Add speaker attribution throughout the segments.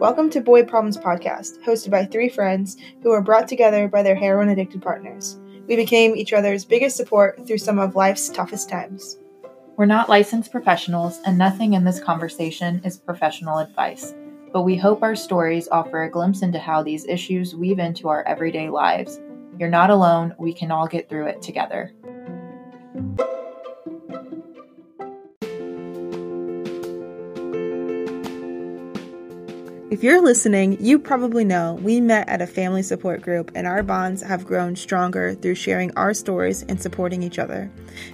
Speaker 1: Welcome to Boy Problems Podcast, hosted by three friends who were brought together by their heroin addicted partners. We became each other's biggest support through some of life's toughest times.
Speaker 2: We're not licensed professionals, and nothing in this conversation is professional advice. But we hope our stories offer a glimpse into how these issues weave into our everyday lives. You're not alone, we can all get through it together.
Speaker 1: If you're listening, you probably know we met at a family support group and our bonds have grown stronger through sharing our stories and supporting each other.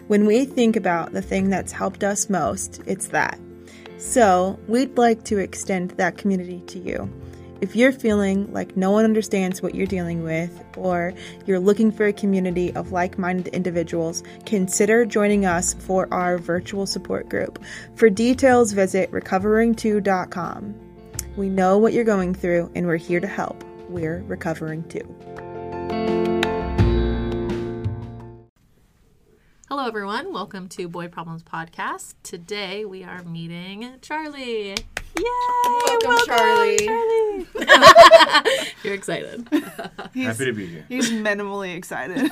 Speaker 1: When we think about the thing that's helped us most, it's that. So, we'd like to extend that community to you. If you're feeling like no one understands what you're dealing with, or you're looking for a community of like minded individuals, consider joining us for our virtual support group. For details, visit recovering2.com. We know what you're going through, and we're here to help. We're recovering too.
Speaker 3: Hello, everyone. Welcome to Boy Problems Podcast. Today we are meeting Charlie. Yay!
Speaker 1: Welcome, Charlie.
Speaker 3: Charlie. You're excited.
Speaker 4: Happy to be here.
Speaker 1: He's minimally excited.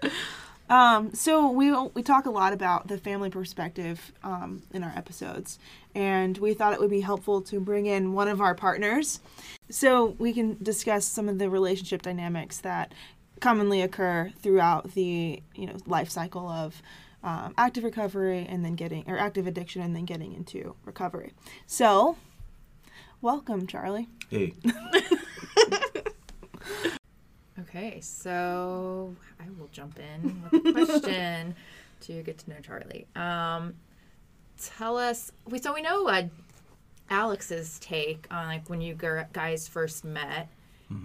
Speaker 1: um, so we we talk a lot about the family perspective um, in our episodes, and we thought it would be helpful to bring in one of our partners, so we can discuss some of the relationship dynamics that commonly occur throughout the you know life cycle of um, active recovery and then getting or active addiction and then getting into recovery. So, welcome, Charlie.
Speaker 4: Hey,
Speaker 2: Okay, so I will jump in with a question to get to know Charlie. Um, tell us, we so we know uh, Alex's take on like when you gir- guys first met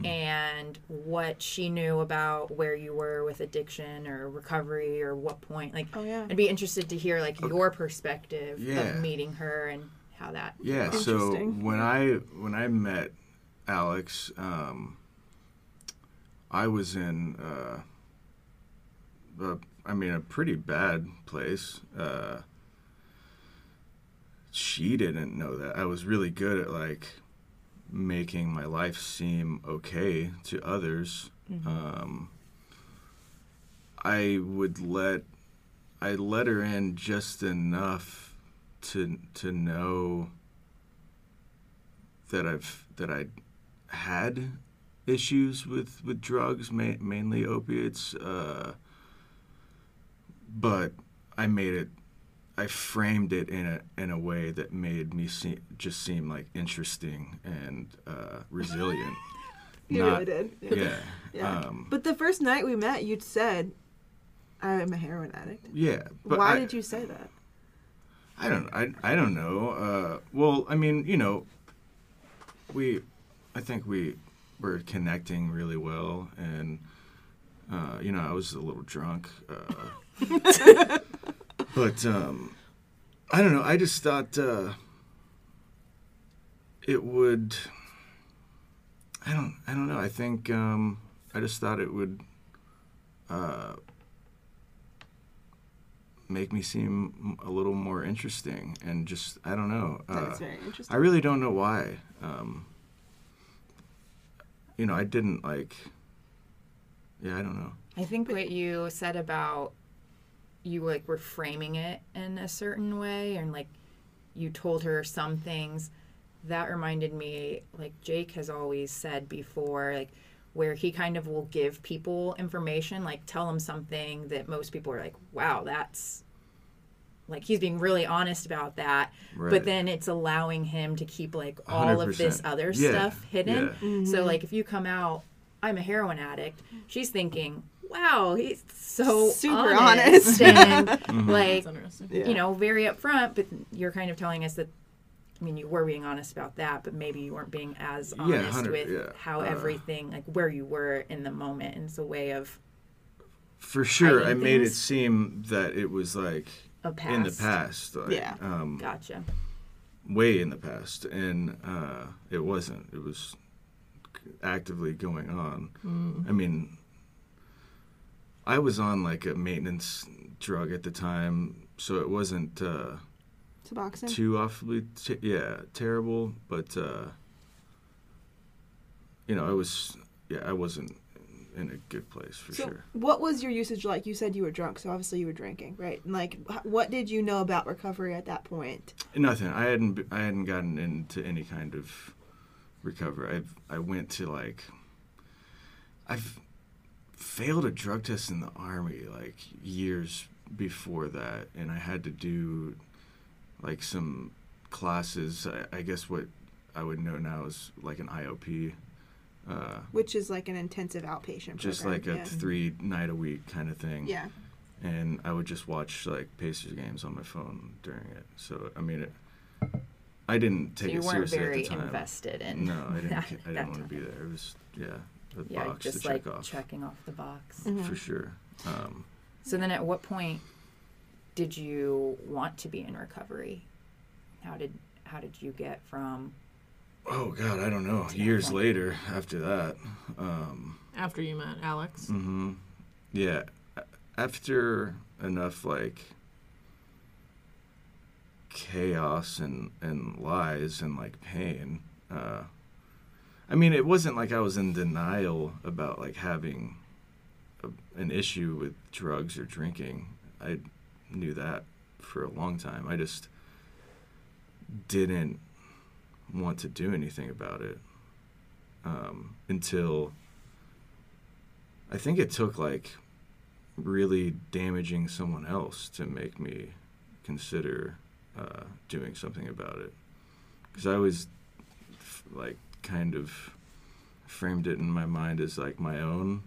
Speaker 2: and what she knew about where you were with addiction or recovery or what point. Like,
Speaker 1: Oh yeah.
Speaker 2: I'd be interested to hear like your perspective
Speaker 4: Yeah.
Speaker 2: of meeting her and how that.
Speaker 4: yeah. So when I when I met Alex, um, I was in, uh, a, I mean, a pretty bad place. Uh, she didn't know that. I was really good at like making my life seem okay to others. Um, I would let I let her in just enough to to know that I've that I had issues with with drugs, ma- mainly opiates. Uh, but I made it. I framed it in a in a way that made me seem just seem like interesting and uh, resilient.
Speaker 1: You
Speaker 4: Not-
Speaker 1: really did.
Speaker 4: Yeah.
Speaker 1: Yeah.
Speaker 4: Um,
Speaker 1: But the first night we met, you'd said, "I'm a heroin addict."
Speaker 4: yeah. But
Speaker 1: Why
Speaker 4: I,
Speaker 1: did you say that?
Speaker 4: I don't. I, I don't know. Uh, well, I mean, you know, we. I think we were connecting really well, and uh, you know, I was a little drunk, uh, but um, I don't know. I just thought uh, it would. I don't. I don't know. I think um, I just thought it would. Uh, make me seem a little more interesting and just I don't know. Uh,
Speaker 1: That's very interesting.
Speaker 4: I really don't know why. Um, you know, I didn't like. Yeah, I don't know.
Speaker 2: I think what you said about you like were framing it in a certain way and like you told her some things that reminded me like Jake has always said before like where he kind of will give people information like tell them something that most people are like wow that's like he's being really honest about that
Speaker 4: Right.
Speaker 2: but then it's allowing him to keep like all of this other
Speaker 4: Yeah,
Speaker 2: stuff hidden
Speaker 4: yeah. Mm-hmm.
Speaker 2: so like if you come out i'm a heroin addict she's thinking wow he's so
Speaker 1: Super
Speaker 2: honest,
Speaker 1: honest.
Speaker 2: and
Speaker 4: Mm-hmm.
Speaker 2: like
Speaker 1: Yeah.
Speaker 2: you know very upfront but you're kind of telling us that I mean, you were being honest about that, but maybe you weren't being as honest
Speaker 4: 100
Speaker 2: with
Speaker 4: yeah.
Speaker 2: how
Speaker 4: Uh,
Speaker 2: everything, like where you were in the moment, and it's a way of
Speaker 4: For sure, I
Speaker 2: hiding
Speaker 4: made it seem that it was like
Speaker 2: a past.
Speaker 4: in the past. Like,
Speaker 1: Yeah.
Speaker 4: Um,
Speaker 2: Gotcha.
Speaker 4: way in the past, and uh, it wasn't. It was actively going on. I mean, I was on like a maintenance drug at the time, so it wasn't uh,
Speaker 1: Suboxone.
Speaker 4: too awfully t- yeah terrible, but uh, you know, I was yeah I wasn't in a good place for
Speaker 1: So,
Speaker 4: sure.
Speaker 1: what was your usage like? You said you were drunk, so obviously you were drinking, right? And like, what did you know about recovery at that point?
Speaker 4: Nothing. I hadn't. I hadn't gotten into any kind of recovery. I I went to like. I've failed a drug test in the army like years before that, and I had to do like some classes. I, I guess what I would know now is like an IOP, uh,
Speaker 1: Which is like an intensive outpatient
Speaker 4: just
Speaker 1: program.
Speaker 4: like a
Speaker 1: yeah.
Speaker 4: three night a week kind of thing.
Speaker 1: yeah.
Speaker 4: and I would just watch like Pacers games on my phone during it. So I mean, it, I didn't
Speaker 2: So
Speaker 4: take
Speaker 2: you
Speaker 4: it
Speaker 2: weren't
Speaker 4: seriously
Speaker 2: very
Speaker 4: at the time.
Speaker 2: invested in.
Speaker 4: No, I didn't.
Speaker 2: that-
Speaker 4: I didn't want to be there. It was yeah, a
Speaker 2: Yeah,
Speaker 4: box
Speaker 2: just
Speaker 4: to
Speaker 2: like
Speaker 4: check off
Speaker 2: checking off the box.
Speaker 1: Mm-hmm.
Speaker 4: for sure. Um,
Speaker 2: So then, at what point did you want to be in recovery? How did how did you get from?
Speaker 4: oh God, I don't know. Years later, after that, um,
Speaker 3: After you met Alex.
Speaker 4: Mm-hmm. yeah, after enough like chaos and and lies and like pain. Uh, I mean, it wasn't like I was in denial about like having a, an issue with drugs or drinking. I knew that for a long time. I just didn't want to do anything about it um, until I think it took like really damaging someone else to make me consider uh, doing something about it. Because I was like kind of framed it in my mind as like my own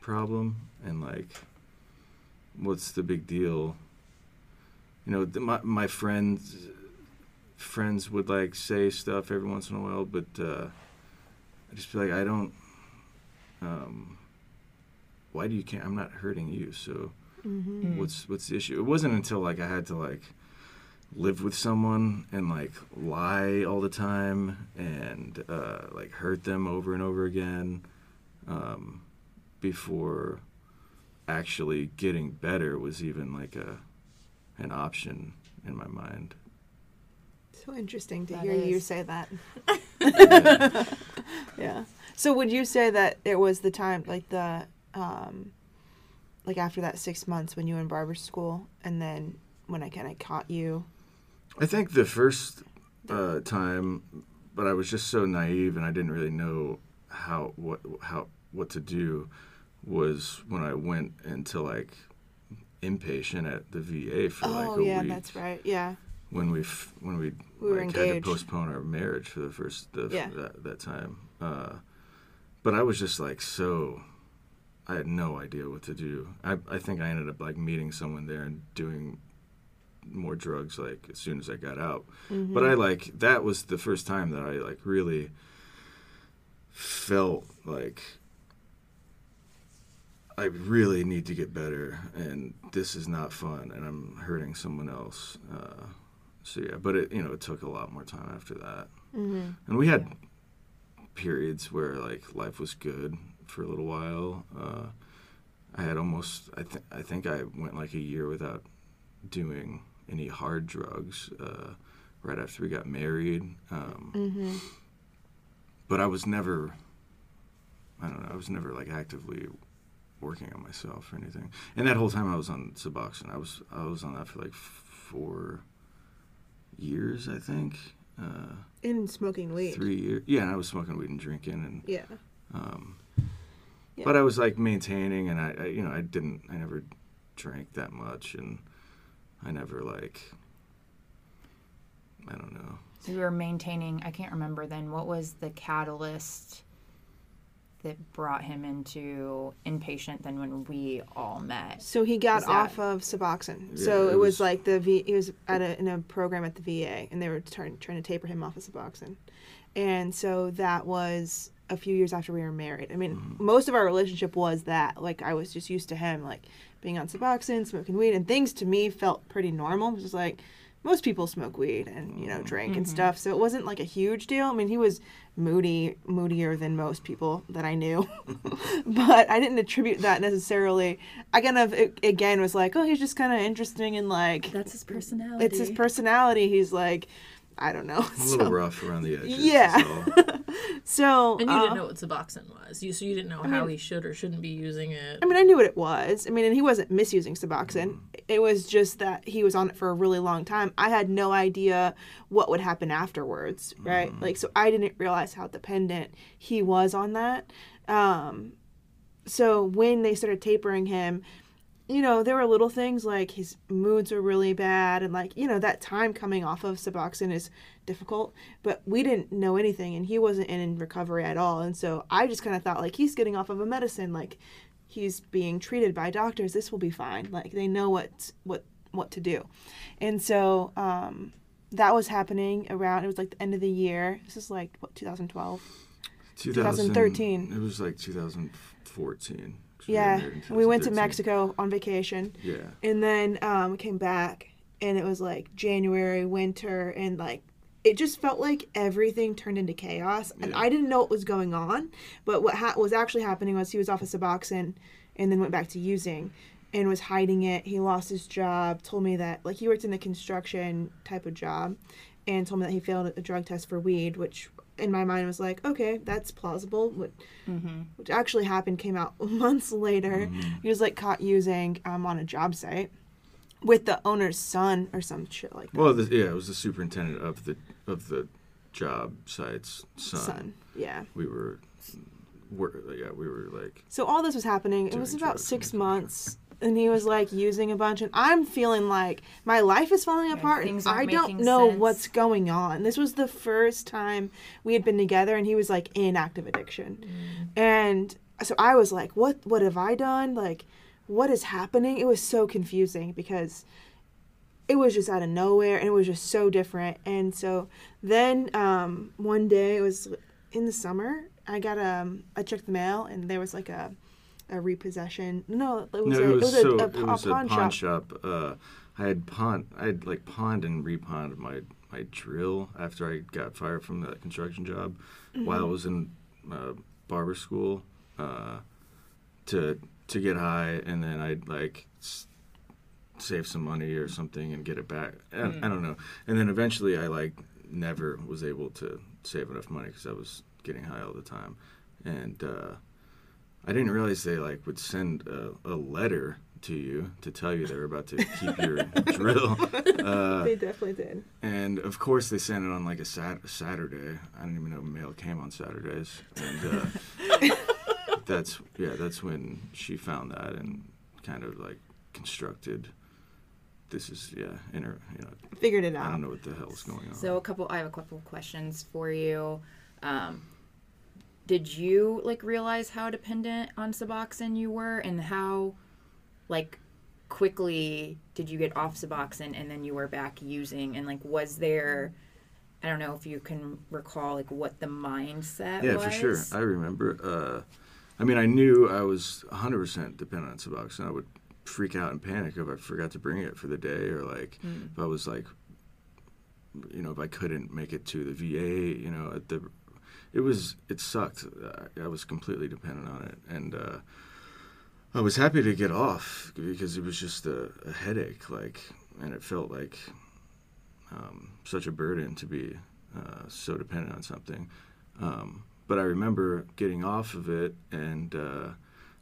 Speaker 4: problem and like what's the big deal? You know th- my, my friends friends would like say stuff every once in a while but uh i just feel like i don't um why do you can't i'm not hurting you so
Speaker 1: Mm-hmm.
Speaker 4: what's what's the issue? It wasn't until like i had to like live with someone and like lie all the time and uh, like hurt them over and over again um, before actually getting better was even like a an option in my mind.
Speaker 1: So interesting to
Speaker 2: That
Speaker 1: hear you say that.
Speaker 4: Yeah.
Speaker 1: Yeah. So would you say that it was the time, like the, um, like after that six months when you were in barber school, and then when I kind of caught you?
Speaker 4: I think the first uh, time, but I was just so naive and I didn't really know how what how what to do was when I went into like inpatient at the VA for like
Speaker 1: oh
Speaker 4: a
Speaker 1: yeah,
Speaker 4: week.
Speaker 1: that's right. Yeah.
Speaker 4: when we f- when we,
Speaker 1: We
Speaker 4: like, had to postpone our marriage for the first the,
Speaker 1: Yeah.
Speaker 4: that, that time. Uh, but I was just like so. I had no idea what to do. I I think I ended up like meeting someone there and doing more drugs like as soon as I got out.
Speaker 1: Mm-hmm.
Speaker 4: But I like that was the first time that I like really felt like I really need to get better and this is not fun and I'm hurting someone else. Uh, so yeah, but it you know it took a lot more time after that.
Speaker 1: Mm-hmm.
Speaker 4: And we had periods where like life was good for a little while. Uh, I had almost I think I think I went like a year without doing any hard drugs. Uh, right after we got married, um,
Speaker 1: Mm-hmm.
Speaker 4: but I was never. I don't know. I was never like actively working on myself or anything. And that whole time I was on Suboxone. I was I was on that for like four years, I think. Uh,
Speaker 1: In smoking weed.
Speaker 4: three years. Yeah, and I was smoking weed and drinking, and
Speaker 1: Yeah.
Speaker 4: um,
Speaker 1: Yeah.
Speaker 4: but I was like maintaining, and I, I, you know, I didn't, I never drank that much, and I never like, I don't know.
Speaker 2: So you were maintaining. I can't remember then. What was the catalyst that brought him into inpatient? than when we all met.
Speaker 1: So he got
Speaker 2: Was that-
Speaker 1: off of Suboxone.
Speaker 4: Yeah,
Speaker 1: so it,
Speaker 4: it
Speaker 1: was,
Speaker 4: was-
Speaker 1: like the V. He was at a, in a program at the VA, and they were trying trying to taper him off of Suboxone, and so that was a few years after we were married. I mean,
Speaker 4: Mm-hmm.
Speaker 1: most of our relationship was that. Like I was just used to him like being on Suboxone, smoking weed, and things to me felt pretty normal. It was just like, most people smoke weed and you know drink and stuff, so it wasn't like a huge deal. I mean, he was moody, moodier than most people that I knew, but I didn't attribute that necessarily. I kind of it, again was like, oh, he's just kind of interesting and like
Speaker 2: That's his personality.
Speaker 1: it's his personality. He's like, I don't know.
Speaker 4: A little rough around the edges.
Speaker 1: Yeah.
Speaker 4: is all.
Speaker 1: So
Speaker 3: And you
Speaker 1: uh,
Speaker 3: didn't know what Suboxone was. You so you didn't know how
Speaker 1: mean-
Speaker 3: he should or shouldn't be using it.
Speaker 1: I mean, I knew what it was. I mean, and he wasn't misusing Suboxone. It was just that he was on it for a really long time. I had no idea what would happen afterwards, right? Like, so I didn't realize how dependent he was on that. Um, so when they started tapering him, you know, there were little things like his moods were really bad, and like, you know, that time coming off of Suboxone is difficult, but we didn't know anything, and he wasn't in recovery at all. And so I just kind of thought, like, he's getting off of a medicine, like, he's being treated by doctors. This will be fine. Like, they know what, what, what to do. And so, um, that was happening around, it was like the end of the year. This is like, what, 2012? 2013.
Speaker 4: It was like 2014. 'Cause we got
Speaker 1: Yeah. We went to
Speaker 4: 2013.
Speaker 1: Mexico on vacation.
Speaker 4: Yeah.
Speaker 1: And then um, we came back, and it was like January, winter, and like it just felt like everything turned into chaos. And
Speaker 4: Yeah.
Speaker 1: I didn't know what was going on, but what ha- was actually happening was he was off of Suboxone, and then went back to using, and was hiding it. He lost his job. Told me that like he worked in the construction type of job, and told me that he failed a drug test for weed, which in my mind was like, okay, that's plausible. What which actually happened came out months later. He was like caught using um, on a job site with the owner's son or some shit like that.
Speaker 4: Well, the, yeah, it was the superintendent of the of the job site's son.
Speaker 1: son. Yeah.
Speaker 4: We were, were, yeah, we were like,
Speaker 1: So all this was happening. It was about six
Speaker 4: and-
Speaker 1: months. And he was like using a bunch, and I'm feeling like my life is falling apart, and I don't know
Speaker 2: sense.
Speaker 1: what's going on. This was the first time we had been together, and he was like in active addiction, and so I was like, "What? What have I done? Like, what is happening?" It was so confusing because it was just out of nowhere and it was just so different and so then um, one day it was in the summer i got um i checked the mail and there was like a a repossession no it was
Speaker 4: no,
Speaker 1: a,
Speaker 4: it was,
Speaker 1: a,
Speaker 4: so
Speaker 1: a,
Speaker 4: it was
Speaker 1: pawn,
Speaker 4: a pawn
Speaker 1: shop,
Speaker 4: shop. Uh, I had pawned, I had like pawned and repawned my my drill after I got fired from that construction job while I
Speaker 1: Mm-hmm.
Speaker 4: was in uh, barber school uh, to to get high, and then I'd like. S- save some money or something and get it back I, I don't know and then eventually i like never was able to save enough money because i was getting high all the time and uh, I didn't realize they like would send a, a letter to you to tell you they were about to keep your drill. Uh,
Speaker 1: they definitely did
Speaker 4: and of course, they sent it on like a sat- Saturday. I didn't even know mail came on Saturdays. And uh, that's yeah, that's when she found that and kind of like constructed. This is yeah, in her you know
Speaker 1: figured it out.
Speaker 4: I don't know what the hell's going on.
Speaker 2: So a couple, I have a couple questions for you. Um, did you like realize how dependent on Suboxone you were, and how, like, quickly did you get off Suboxone and then you were back using? And like, was there, I don't know if you can recall like what the mindset
Speaker 4: Yeah,
Speaker 2: was.
Speaker 4: for sure. I remember. Uh, I mean, I knew I was 100% dependent on Suboxone. I would freak out and panic if I forgot to bring it for the day, or like if I was like, you know, if I couldn't make it to the VA. You know, at the, it was it sucked. I, I was completely dependent on it, and uh, I was happy to get off because it was just a, a headache, like, and it felt like um, such a burden to be uh, so dependent on something. Um, but I remember getting off of it, and uh,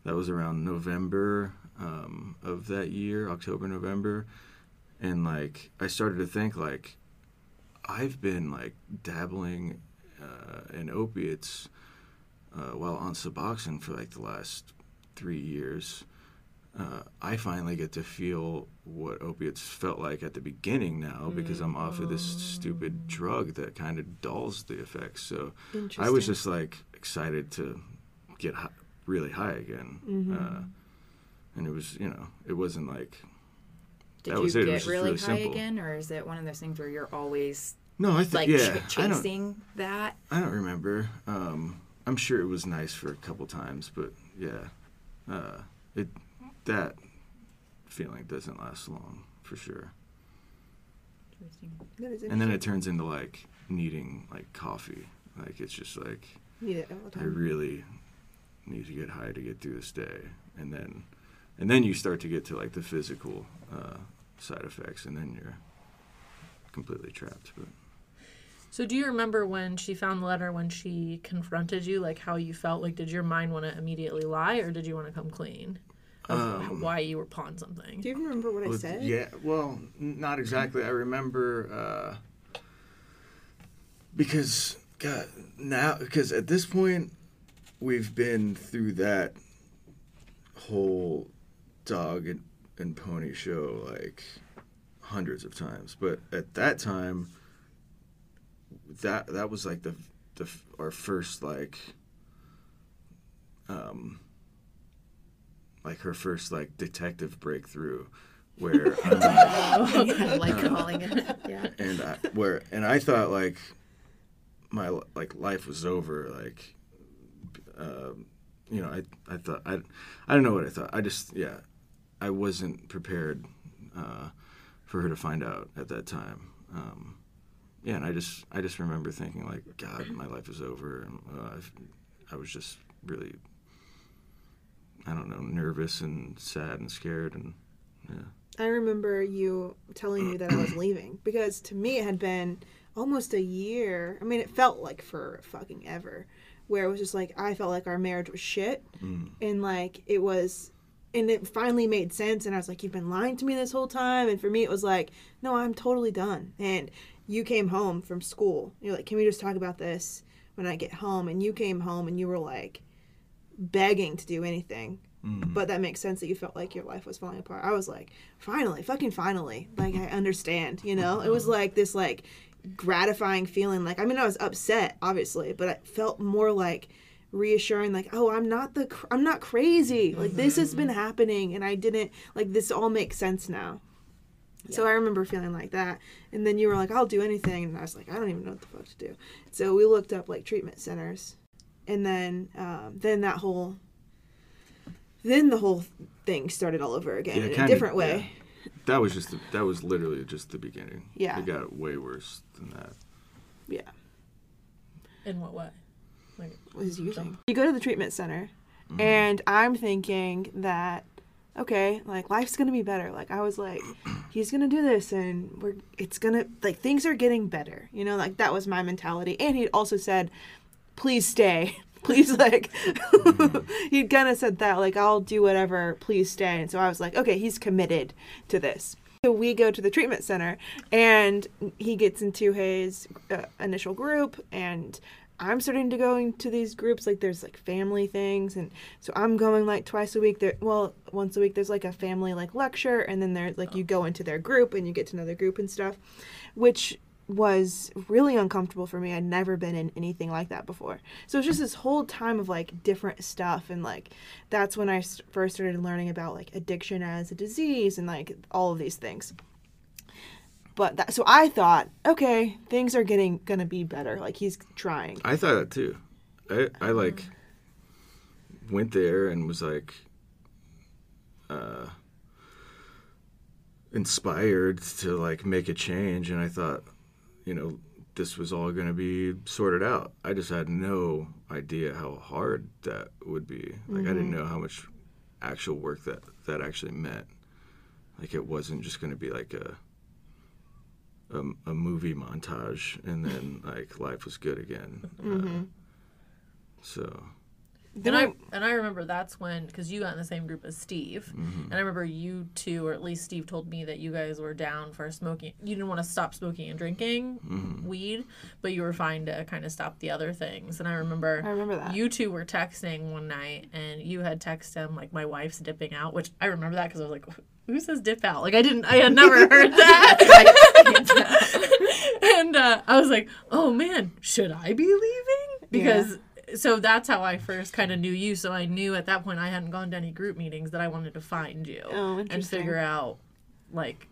Speaker 4: that was around November um, of that year, October, November, and like I started to think like I've been like dabbling uh, in opiates uh, while on Suboxone for like the last three years. Uh, I finally get to feel what opiates felt like at the beginning now because I'm off of this stupid drug that kind of dulls the effects. So I was just like excited to get hi- really high again.
Speaker 1: Mm-hmm.
Speaker 4: Uh, and it was, you know, it wasn't like
Speaker 2: Did
Speaker 4: that
Speaker 2: you
Speaker 4: was it. It
Speaker 2: get
Speaker 4: was
Speaker 2: really,
Speaker 4: really
Speaker 2: high
Speaker 4: simple.
Speaker 2: again, or is it one of those things where you're always
Speaker 4: no, I think
Speaker 2: like
Speaker 4: yeah,
Speaker 2: ch-
Speaker 4: I don't,
Speaker 2: chasing that?
Speaker 4: I don't remember. Um, I'm sure it was nice for a couple times, but yeah, uh, it that feeling doesn't last long for sure.
Speaker 1: That is
Speaker 4: and then it turns into like needing like coffee. Like it's just like
Speaker 1: Need it all the
Speaker 4: I really need to get high to get through this day, and then and then you start to get to like the physical uh, side effects, and then you're completely trapped. But
Speaker 3: So do you remember when she found the letter when she confronted you, like how you felt? Like did your mind want to immediately lie or did you want to come clean? Of
Speaker 4: Um,
Speaker 3: why you were pawned something.
Speaker 1: Do you remember what I
Speaker 4: Well,
Speaker 1: said?
Speaker 4: Yeah, well, n- not exactly. I remember uh, because God now because at this point we've been through that whole dog and, and pony show like hundreds of times, but at that time that that was like the the our first like um like her first like detective breakthrough where I'm like,
Speaker 2: I like calling it. Yeah.
Speaker 4: and I, where and I thought like my like life was over like um, you know I I thought I I don't know what I thought I just yeah I wasn't prepared uh, for her to find out at that time um, yeah and I just I just remember thinking like God my life is over and uh, I was just really I don't know nervous and sad and scared and yeah
Speaker 1: I remember you telling me that I was leaving because to me it had been almost a year. I mean, it felt like for fucking ever, where it was just like I felt like our marriage was shit, and like it was, and it finally made sense. And I was like, "You've been lying to me this whole time." And for me, it was like, "No, I'm totally done." And you came home from school. You're like, "Can we just talk about this when I get home?" And you came home and you were like begging to do anything. Mm-hmm. But that makes sense that you felt like your life was falling apart. I was like, finally, fucking finally. Like I understand, you know? It was mm-hmm. like this like gratifying feeling like I mean I was upset obviously, but I felt more like reassuring like, "Oh, I'm not the cr- I'm not crazy. Like this has been mm-hmm. happening and I didn't like this all makes sense now." So I remember feeling like that. And then you were like, I'll do anything. And I was like, I don't even know what the fuck to do. So we looked up like treatment centers. And then, um, then that whole, then the whole thing started all over again in a
Speaker 4: kinda-
Speaker 1: different way.
Speaker 4: yeah. That was just the, that was literally just the beginning.
Speaker 1: Yeah.
Speaker 4: it got way worse than that.
Speaker 1: Yeah.
Speaker 3: In what way? Like
Speaker 1: was using. You go to the treatment center, and I'm thinking that, okay, like life's gonna be better. Like I was like, he's gonna do this, and we're it's gonna like things are getting better. You know, like that was my mentality. And he also said, please stay. Please, like, he kind of said that, like, I'll do whatever, please stay. And so I was like, okay, he's committed to this. So we go to the treatment center, and he gets into his uh, initial group, and I'm starting to go into these groups. Like, there's like family things, and so I'm going like twice a week. There, well, once a week, there's like a family like lecture, and then there's like you go into their group and you get to know their group and stuff, which was really uncomfortable for me. I'd never been in anything like that before. So it's just this whole time of like different stuff and like that's when I first started learning about like addiction as a disease and like all of these things. But that so I thought, okay, things are getting to be better. Like he's trying.
Speaker 4: I thought that too. I I like went there and was like uh inspired to like make a change and I thought, you know, this was all going to be sorted out. I just had no idea how hard that would be. Like I didn't know how much actual work that that actually meant. Like it wasn't just going to be like a a, a movie montage and then like life was good again. Mm-hmm. Uh, so
Speaker 3: And I and I remember that's when because you got in the same group as Steve, mm-hmm. and I remember you two, or at least Steve told me that you guys were down for smoking. You didn't want to stop smoking and drinking mm-hmm. weed, but you were fine to kind of stop the other things. And I remember
Speaker 1: I remember that.
Speaker 3: you two were texting one night, and you had texted him like, "My wife's dipping out," which I remember that because I was like. Who says dip out? Like I didn't, I had never heard that. and uh, I was like, "Oh man, should I be leaving?" Because so that's how I first kind of knew you. So I knew at that point I hadn't gone to any group meetings that I wanted to find you
Speaker 1: Oh,
Speaker 3: and figure out like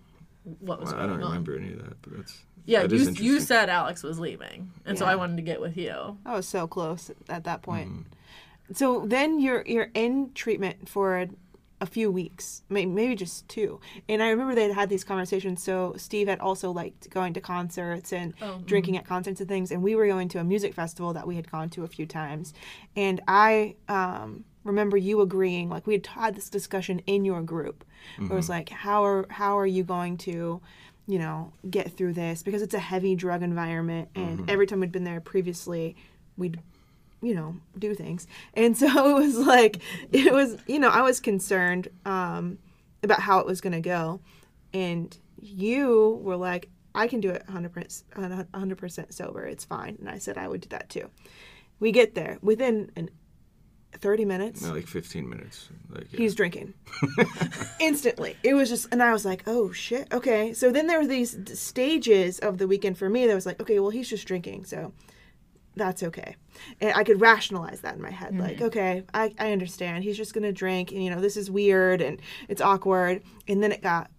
Speaker 3: what was
Speaker 4: well, I don't
Speaker 3: on.
Speaker 4: remember any of that, but that's
Speaker 3: Yeah,
Speaker 4: that
Speaker 3: you you said Alex was leaving, and so I wanted to get with you.
Speaker 1: I was so close at that point. So then you're you're in treatment for a, a few weeks, maybe just two. And I remember they had had these conversations. So Steve had also liked going to concerts and
Speaker 3: Oh, mm-hmm.
Speaker 1: drinking at concerts and things. And we were going to a music festival that we had gone to a few times. And I um, remember you agreeing, like we had had this discussion in your group. Where it was mm-hmm. like, how are how are you going to you know, get through this because it's a heavy drug environment. And mm-hmm. every time we'd been there previously, we'd, you know, do things. And so it was like, it was, you know, I was concerned um, about how it was going to go. And you were like, I can do it 100%, 100% sober. It's fine. And I said I would do that too. We get there within an 30 minutes
Speaker 4: No, like 15 minutes. Like yeah.
Speaker 1: he's drinking instantly it was just and i was like oh shit okay so then there were these stages of the weekend for me that was like okay well he's just drinking so that's okay. And i could rationalize that in my head like mm-hmm. okay I, I understand. He's just gonna drink and you know this is weird and it's awkward. And then it got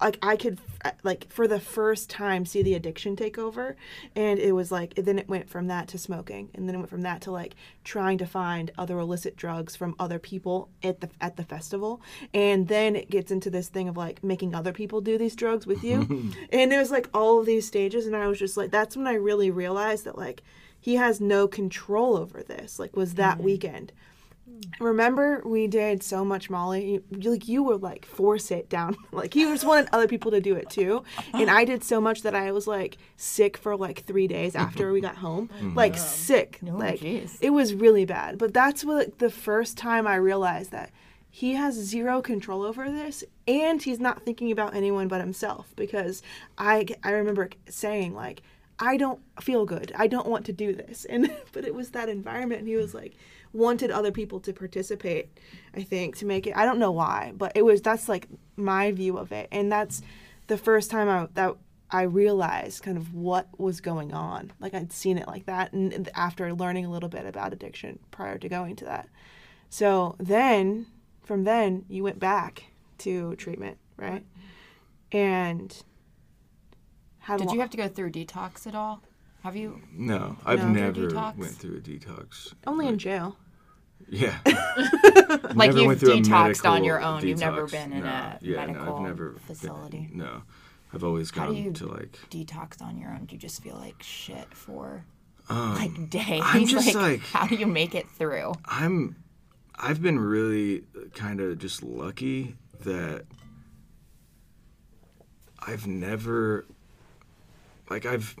Speaker 1: like I could uh, like for the first time see the addiction take over. And it was like then it went from that to smoking and then it went from that to like trying to find other illicit drugs from other people at the at the festival. And then it gets into this thing of like making other people do these drugs with you. And it was like all of these stages and I was just like that's when I really realized that like he has no control over this like was that mm. weekend Remember, we did so much Molly. You, like you were like force it down. Like you just wanted other people to do it too, and I did so much that I was like sick for like three days after we got home. Mm. Like sick. like
Speaker 2: jeez.
Speaker 1: it was really bad. But that's what the first time I realized that he has zero control over this, and he's not thinking about anyone but himself. Because I I remember saying like. I don't feel good. I don't want to do this. And but it was that environment and he was like wanted other people to participate, I think, to make it I don't know why, but it was that's like my view of it. And that's the first time I that I realized kind of what was going on. Like I'd seen it like that and after learning a little bit about addiction prior to going to that. So then from then you went back to treatment, right? And how
Speaker 2: Did you have to go through detox at all? Have you?
Speaker 4: No, I've
Speaker 1: No.
Speaker 4: never
Speaker 2: Detox?
Speaker 4: went through a detox.
Speaker 1: only in jail?
Speaker 4: Yeah.
Speaker 2: Like
Speaker 4: Never
Speaker 2: you've
Speaker 4: went through a
Speaker 2: detoxed on
Speaker 4: medical
Speaker 2: your own. You've never
Speaker 4: detox.
Speaker 2: been in
Speaker 4: No.
Speaker 2: a
Speaker 4: yeah,
Speaker 2: medical
Speaker 4: no, I've never been-
Speaker 2: facility.
Speaker 4: no, I've always
Speaker 2: How
Speaker 4: gone
Speaker 2: do you
Speaker 4: to like.
Speaker 2: detox on your own? Do you just feel like shit for
Speaker 4: Um,
Speaker 2: like days?
Speaker 4: I'm just like-
Speaker 2: how do you make it through?
Speaker 4: I'm I've been really kind of just lucky that I've never like I've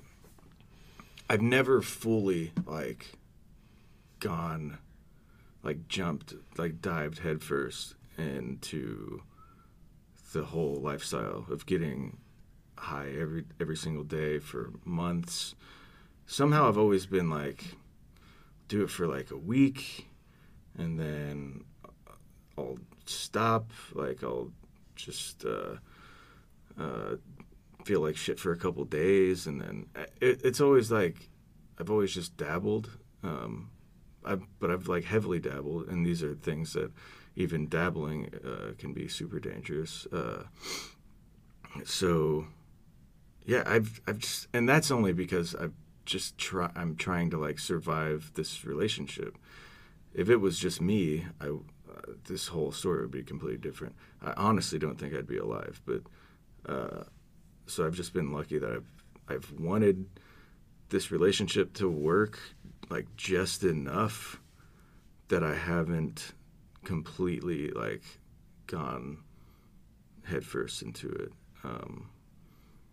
Speaker 4: I've never fully like gone like jumped like dived headfirst into the whole lifestyle of getting high every every single day for months. Somehow I've always been like do it for like a week and then I'll stop. Like I'll just uh, uh, feel like shit for a couple days, and then uh, it, it's always like I've always just dabbled. Um, I, but I've like heavily dabbled, and these are things that even dabbling uh, can be super dangerous. Uh, so yeah, I've I've just, and that's only because I've just try. I'm trying to like survive this relationship if it was just me, I uh, this whole story would be completely different. I honestly don't think I'd be alive, but uh, so I've just been lucky that I've I've wanted this relationship to work like just enough that I haven't completely like gone headfirst into it. Um,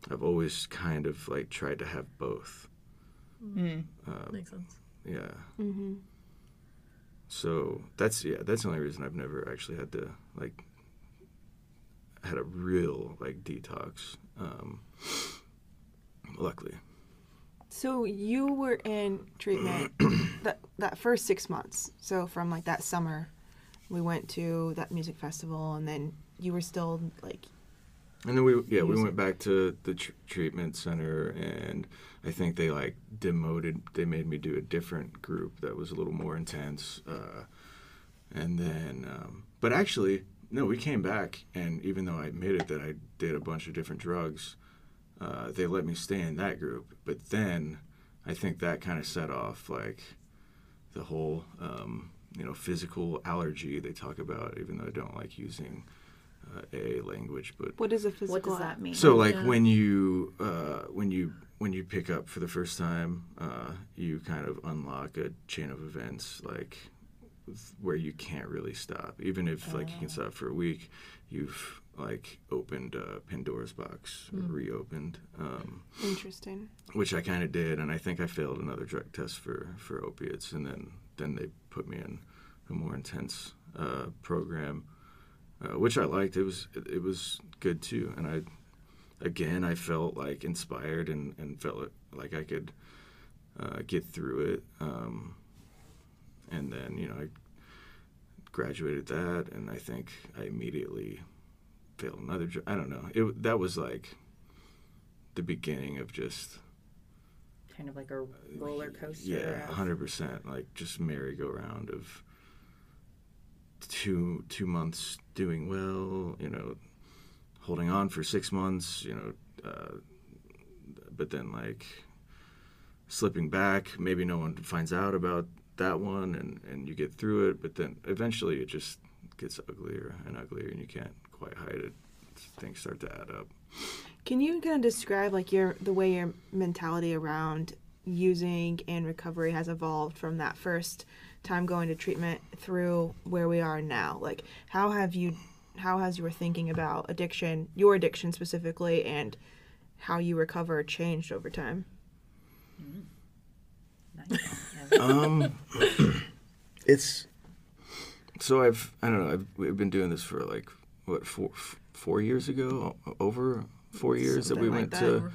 Speaker 4: I've always kind of like tried to have both. Mm.
Speaker 3: Um, Makes sense.
Speaker 4: Yeah. Mm-hmm. So that's yeah, that's the only reason I've never actually had to like had a real like detox. Um, luckily,
Speaker 1: So you were in treatment that that first six months. So from like that summer, we went to that music festival, and then you were still like
Speaker 4: and then we yeah we went back to the tr- treatment center, and I think they like demoted. They made me do a different group that was a little more intense, uh, and then um, but actually no, we came back, and even though I admitted that I did a bunch of different drugs, uh, they let me stay in that group. But then I think that kind of set off like the whole um, you know physical allergy they talk about even though I don't like using uh, a language but
Speaker 1: What is a physical?
Speaker 2: What does that mean?
Speaker 4: so like
Speaker 3: Yeah.
Speaker 4: when you uh, when you when you pick up for the first time, uh, you kind of unlock a chain of events like where you can't really stop. Even if like you can stop for a week, you've like opened uh, Pandora's box, reopened, um,
Speaker 1: Interesting.
Speaker 4: which I kind of did, and I think I failed another drug test for for opiates, and then then they put me in a more intense uh, program, uh, which I liked. It was it, it was good too, and I again I felt like inspired and and felt like I could uh, get through it. Um, and then you know I graduated that, and I think I immediately failed another. job. I don't know. It that was like the beginning of just
Speaker 2: kind of like a roller coaster.
Speaker 4: yeah, hundred percent. Like just merry-go-round of two two months doing well, you know, holding on for six months, you know, uh, but then like slipping back. Maybe no one finds out about that one, and and you get through it, but then eventually it just gets uglier and uglier, and you can't quite hide it. Things start to add up.
Speaker 1: Can you kind of describe like your the way your mentality around using and recovery has evolved from that first time going to treatment through where we are now? Like how have you how has your thinking about addiction, your addiction specifically, and how you recover changed over time?
Speaker 2: Nice.
Speaker 4: Um, it's so I've I don't know I've we've been doing this for like what four f- four years ago over four years that we
Speaker 1: Something like
Speaker 4: went
Speaker 1: that.
Speaker 4: to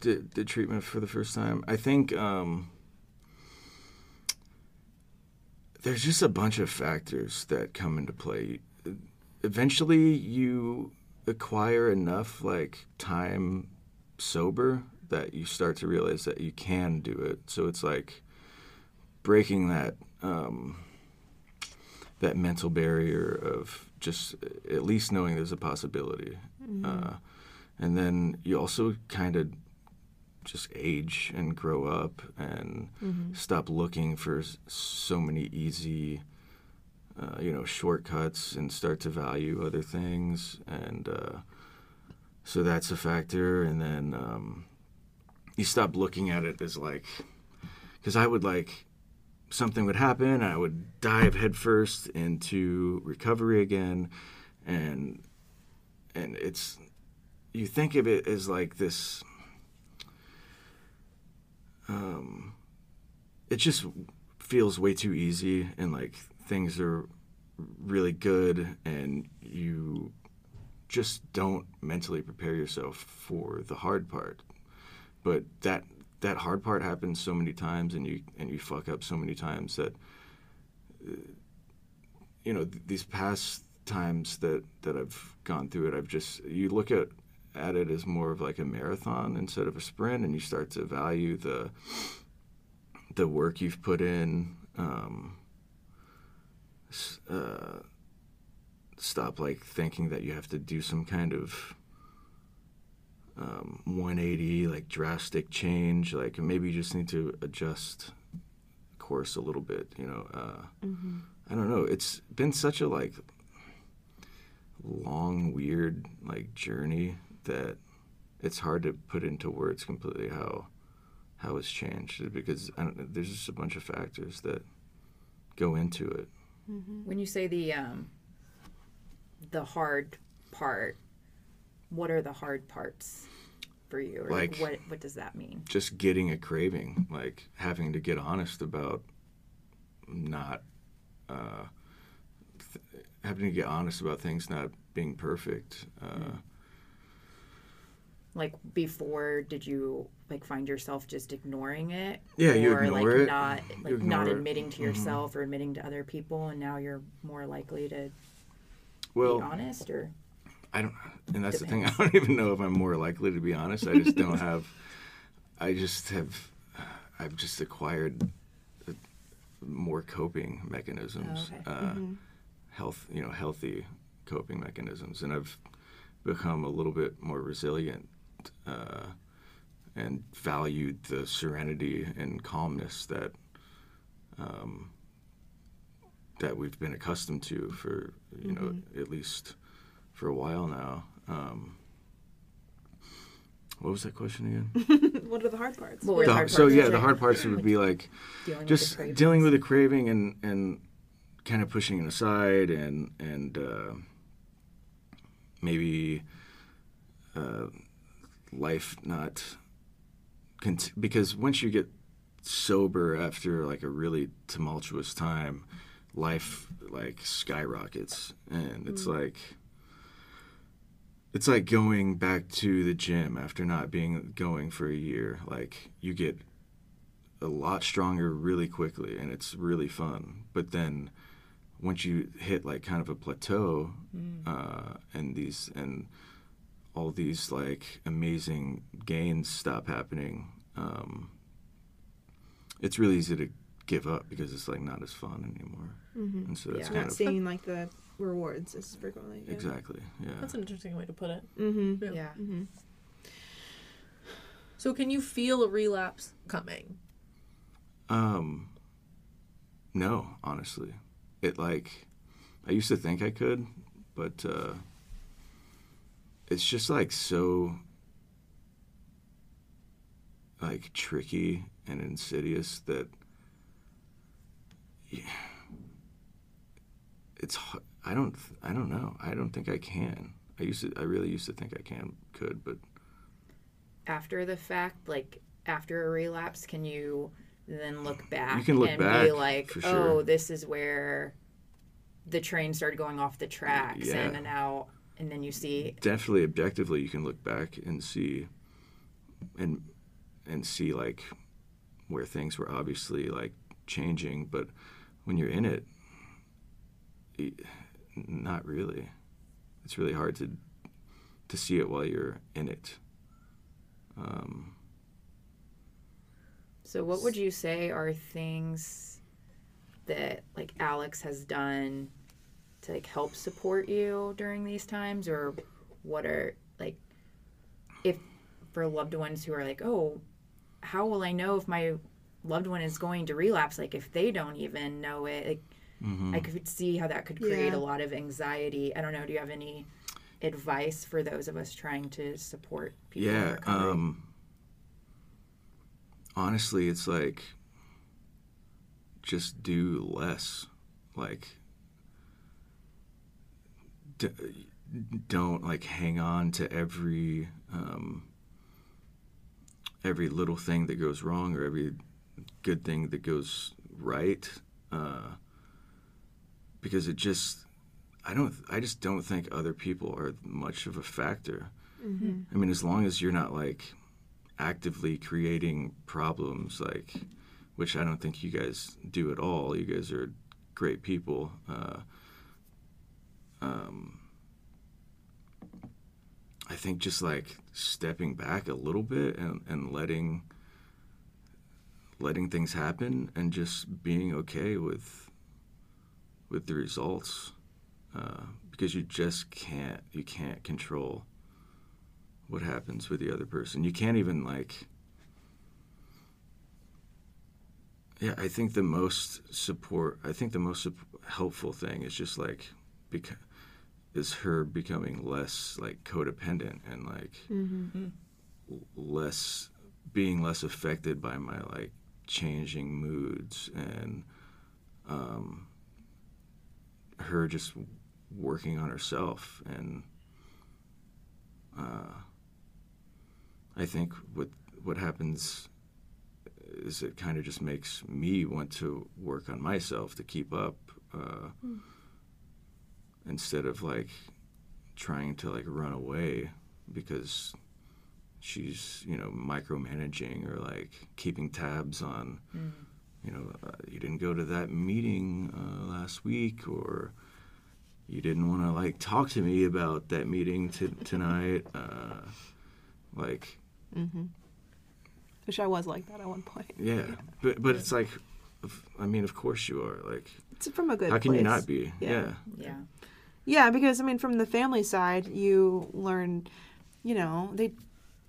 Speaker 4: did, did treatment for the first time. I think um, there's just a bunch of factors that come into play. Eventually, you acquire enough like time sober that you start to realize that you can do it. So it's like breaking that um, that mental barrier of just at least knowing there's a possibility. Uh, and then you also kind of just age and grow up and stop looking for s- so many easy uh, you know shortcuts and start to value other things and uh, so that's a factor and then um, you stop looking at it as like because i would like something would happen i would dive headfirst into recovery again and and it's you think of it as like this um it just feels way too easy and like things are really good and you just don't mentally prepare yourself for the hard part but that that hard part happens so many times and you and you fuck up so many times that you know th- these past times that that I've gone through it I've just you look at at it as more of like a marathon instead of a sprint and you start to value the the work you've put in um, uh, stop like thinking that you have to do some kind of um, 180 like drastic change like maybe you just need to adjust course a little bit you know uh, i don't know. It's been such a like long weird like journey that it's hard to put into words completely how how it's changed because I don't know, there's just a bunch of factors that go into it.
Speaker 2: When you say the um, the hard part, what are the hard parts for you? Or like, what what does that mean?
Speaker 4: just getting a craving, like having to get honest about not uh, th- having to get honest about things not being perfect. Uh,
Speaker 2: Like before, did you like find yourself just ignoring it?
Speaker 4: Yeah, you
Speaker 2: or
Speaker 4: ignore
Speaker 2: like
Speaker 4: it.
Speaker 2: not
Speaker 4: You
Speaker 2: like not
Speaker 4: it.
Speaker 2: admitting to
Speaker 4: Mhm.
Speaker 2: yourself or admitting to other people, and now you're more likely to
Speaker 4: well,
Speaker 2: be honest or
Speaker 4: I don't, and that's the thing. I don't even know if I'm more likely to be honest. I just don't have. I just have. I've just acquired more coping mechanisms.
Speaker 2: Oh, okay.
Speaker 4: uh, Health, you know, healthy coping mechanisms, and I've become a little bit more resilient. Uh, and valued the serenity and calmness that um, that we've been accustomed to for you know at least for a while now. Um, what was that question again?
Speaker 1: what are the hard parts?
Speaker 2: What were the
Speaker 4: The-
Speaker 2: hard
Speaker 4: so
Speaker 2: parts?
Speaker 4: yeah, the hard parts would be like
Speaker 2: Dealing
Speaker 4: just
Speaker 2: the cravings.
Speaker 4: dealing with the craving and and kind of pushing it aside and and uh, maybe uh, life not cont- because once you get sober after like a really tumultuous time life like skyrockets and it's like it's like going back to the gym after not being going for a year. Like you get a lot stronger really quickly and it's really fun. But then once you hit like kind of a plateau uh, and these and all these like amazing gains stop happening um, it's really easy to give up because it's like not as fun anymore. And so that's
Speaker 2: Yeah.
Speaker 1: Not
Speaker 4: kind of
Speaker 1: seeing like the rewards as frequently. Yeah.
Speaker 4: exactly yeah
Speaker 3: That's an interesting way to put it.
Speaker 1: Mm-hmm.
Speaker 2: Yeah. Mm-hmm.
Speaker 3: So can you feel a relapse coming?
Speaker 4: Um, no, honestly, it like I used to think I could, but uh, it's just like so like tricky and insidious that yeah, it's h- I don't I don't know I don't think I can. I used to I really used to think I can could, but
Speaker 2: after the fact, like after a relapse, can you then look back
Speaker 4: can look
Speaker 2: and
Speaker 4: back,
Speaker 2: be like,
Speaker 4: for
Speaker 2: oh, this is where the train started going off the tracks
Speaker 4: Yeah.
Speaker 2: and now and then you see
Speaker 4: definitely objectively you can look back and see and and see like where things were obviously like changing but when you're in it not really. It's really hard to to see it while you're in it. Um,
Speaker 2: So what would you say are things that like Alex has done to like help support you during these times? Or what are like if for loved ones who are like, "Oh, how will I know if my loved one is going to relapse? Like if they don't even know it?" Like
Speaker 4: mm-hmm.
Speaker 2: I could see how that could create
Speaker 1: Yeah.
Speaker 2: a lot of anxiety. I don't know, do you have any advice for those of us trying to support people
Speaker 4: yeah um honestly it's like just do less like d- don't like hang on to every um every little thing that goes wrong or every good thing that goes right uh because it just I don't I just don't think other people are much of a factor. I mean, as long as you're not like actively creating problems, like which I don't think you guys do at all. You guys are great people. Uh, um, I think just like stepping back a little bit and, and letting letting things happen and just being okay with with the results uh, because you just can't you can't control what happens with the other person. You can't even like. Yeah, I think the most support. I think the most sup- helpful thing is just like, beca- is her becoming less like codependent and like l- less being less affected by my like changing moods and um, her just working on herself. And uh, I think what what happens is it kind of just makes me want to work on myself to keep up uh, instead of like trying to like run away because she's you know micromanaging or like keeping tabs on you know uh, you didn't go to that meeting uh, last week or you didn't want to like talk to me about that meeting t- tonight uh, like
Speaker 1: Which I was like that at one point.
Speaker 4: yeah but but it's like i mean of course you are like
Speaker 1: It's from a good.
Speaker 4: how can you not be
Speaker 1: Yeah.
Speaker 4: yeah
Speaker 2: yeah.
Speaker 1: Yeah, because I mean, from the family side, you learn, you know, they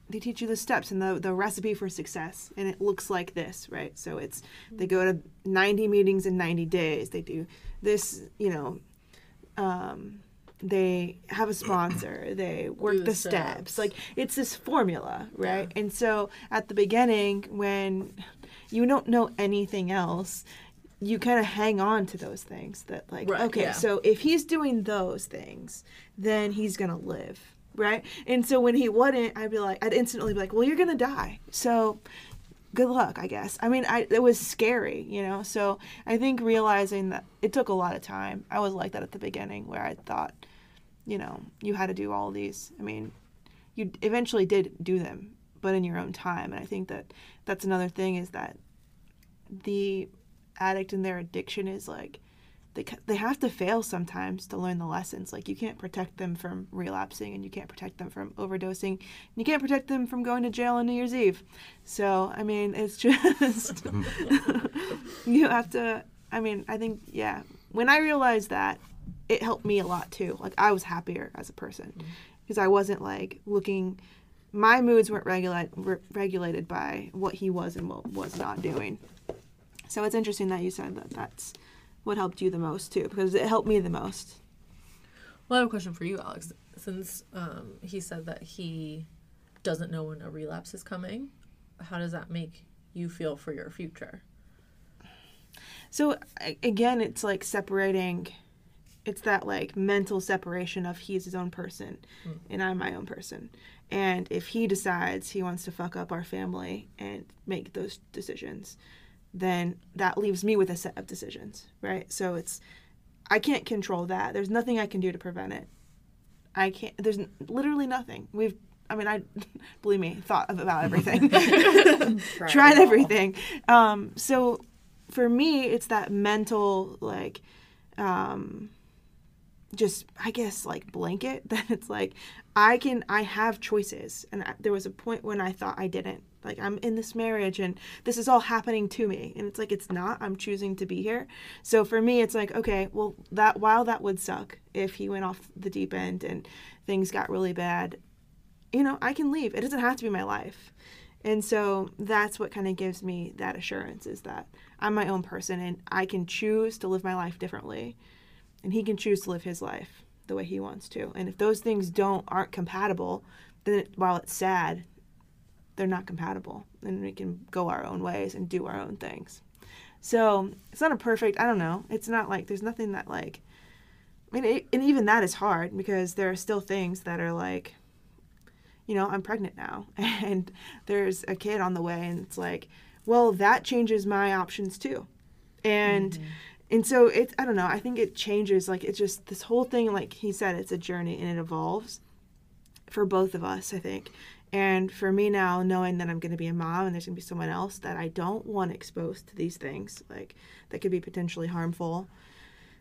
Speaker 1: they teach you the steps and the, the recipe for success and it looks like this right so it's they go to 90 meetings in 90 days they do this you know um, they have a sponsor they work
Speaker 3: the
Speaker 1: the steps.
Speaker 3: steps.
Speaker 1: like it's this formula right and so at the beginning when you don't know anything else you kind of hang on to those things that like
Speaker 3: Right,
Speaker 1: okay
Speaker 3: yeah.
Speaker 1: so if he's doing those things then he's gonna live right? And so when he wouldn't i'd be like i'd instantly be like well you're gonna die. So good luck i guess. I mean i it was scary you know? So i think realizing that it took a lot of time. I was like that at the beginning where i thought you know you had to do all these. I mean you eventually did do them but in your own time. And i think that that's another thing is that the addict and their addiction is like they they have to fail sometimes to learn the lessons. Like you can't protect them from relapsing, and you can't protect them from overdosing, and you can't protect them from going to jail on New Year's Eve. So I mean, it's just you have to. I mean, I think yeah. When I realized that, it helped me a lot too. Like I was happier as a person mm-hmm. because I wasn't like looking. My moods weren't regulate, were regulated by what he was and what was not doing. So it's interesting that you said that that's what helped you the most too, because it helped me the most.
Speaker 3: Well, I have a question for you, Alex. Since um, he said that he doesn't know when a relapse is coming, how does that make you feel for your future?
Speaker 1: So again, it's like separating. It's that like mental separation of he's his own person, and I'm my own person. And if he decides he wants to fuck up our family and make those decisions, then that leaves me with a set of decisions, right? So it's I can't control that. There's nothing I can do to prevent it. I can't. There's literally nothing. We've. I mean, I believe me, thought about everything,
Speaker 2: Tried
Speaker 1: tried
Speaker 2: it all.
Speaker 1: everything. Um, so for me, it's that mental like, um, just I guess like blanket that it's like I can I have choices, and I, there was a point when I thought I didn't. Like I'm in this marriage, and this is all happening to me, and it's like it's not. I'm choosing to be here. So for me, it's like okay, well that while that would suck if he went off the deep end and things got really bad, you know I can leave. It doesn't have to be my life. And so that's what kind of gives me that assurance is that I'm my own person and I can choose to live my life differently and he can choose to live his life the way he wants to. And if those things don't aren't compatible, then it, while it's sad, they're not compatible and we can go our own ways and do our own things. So, it's not a perfect, I don't know. It's not like there's nothing that like I mean, it, and even that is hard because there are still things that are like you know, I'm pregnant now and there's a kid on the way and it's like, well, that changes my options too. And mm-hmm. And so it's I don't know, I think it changes like it's just this whole thing like he said it's a journey and it evolves for both of us, I think. And for me now, knowing that I'm going to be a mom and there's going to be someone else that I don't want exposed to these things, like that could be potentially harmful.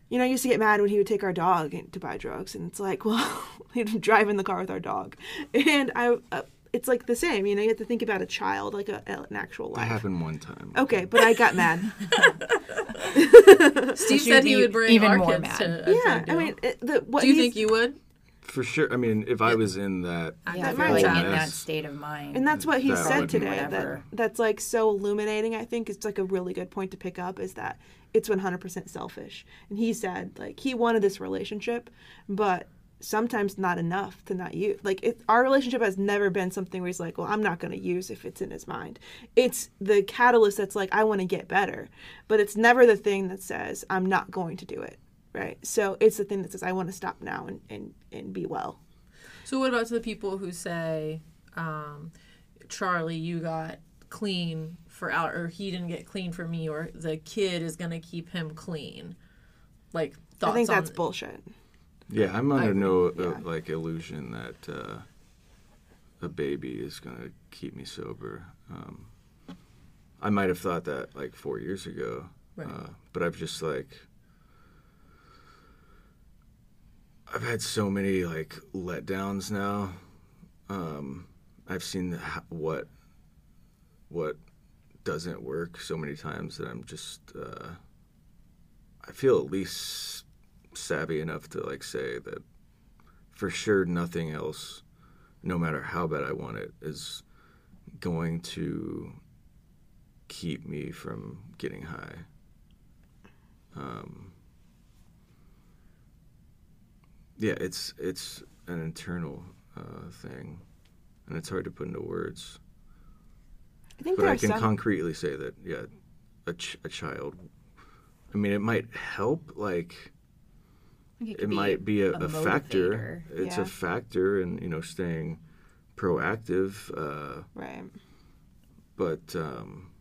Speaker 1: You know, I used to get mad when he would take our dog to buy drugs, and it's like, well, he'd drive in the car with our dog, and I, uh, it's like the same. You know, you have to think about a child, like a, an actual
Speaker 4: That
Speaker 1: life.
Speaker 4: happened one time.
Speaker 1: Okay, but I got mad.
Speaker 3: Steve said he would bring
Speaker 2: even
Speaker 3: our
Speaker 2: more
Speaker 3: kids
Speaker 2: mad.
Speaker 3: to
Speaker 1: yeah, I mean, it, the, what
Speaker 3: do you think you would?
Speaker 4: For sure. I mean, if I was in that,
Speaker 2: Yeah,
Speaker 1: That
Speaker 2: if like in that state of mind.
Speaker 1: and that's what he
Speaker 4: That
Speaker 1: said
Speaker 4: would-
Speaker 1: today that that's like so illuminating i think it's like a really good point to pick up is that it's 100% selfish and he said like he wanted this relationship but sometimes not enough to not use like it, our relationship has never been something where he's like well i'm not going to use if it's in his mind. It's the catalyst that's like i want to get better but it's never the thing that says i'm not going to do it right? So it's the thing that says i want to stop now and, and, and be well.
Speaker 3: So what about to the people who say, um, Charlie, you got clean for out, or he didn't get clean for me, or the kid is gonna keep him clean? Like thoughts
Speaker 1: i think that's
Speaker 3: on
Speaker 1: bullshit
Speaker 4: yeah, I'm under
Speaker 3: agree,
Speaker 4: no uh,
Speaker 1: yeah.
Speaker 4: like illusion that uh, a baby is gonna keep me sober. Um, I might have thought that like four years ago,
Speaker 3: Right.
Speaker 4: uh, but I've just like I've had so many like letdowns now. Um, I've seen the, what what doesn't work so many times that I'm just uh, I feel at least savvy enough to like say that for sure nothing else no matter how bad I want it, is going to keep me from getting high. Um, yeah, it's it's an internal uh, thing, and it's hard to put into words.
Speaker 1: I think
Speaker 4: But
Speaker 1: there
Speaker 4: I can
Speaker 1: some.
Speaker 4: concretely say that, yeah, a, ch- a child. I mean, it might help. Like
Speaker 2: I think
Speaker 4: it
Speaker 2: could
Speaker 4: might be a,
Speaker 2: a
Speaker 4: a factor. It's
Speaker 1: Yeah.
Speaker 4: a factor in you know staying proactive. Uh,
Speaker 1: right.
Speaker 4: but um,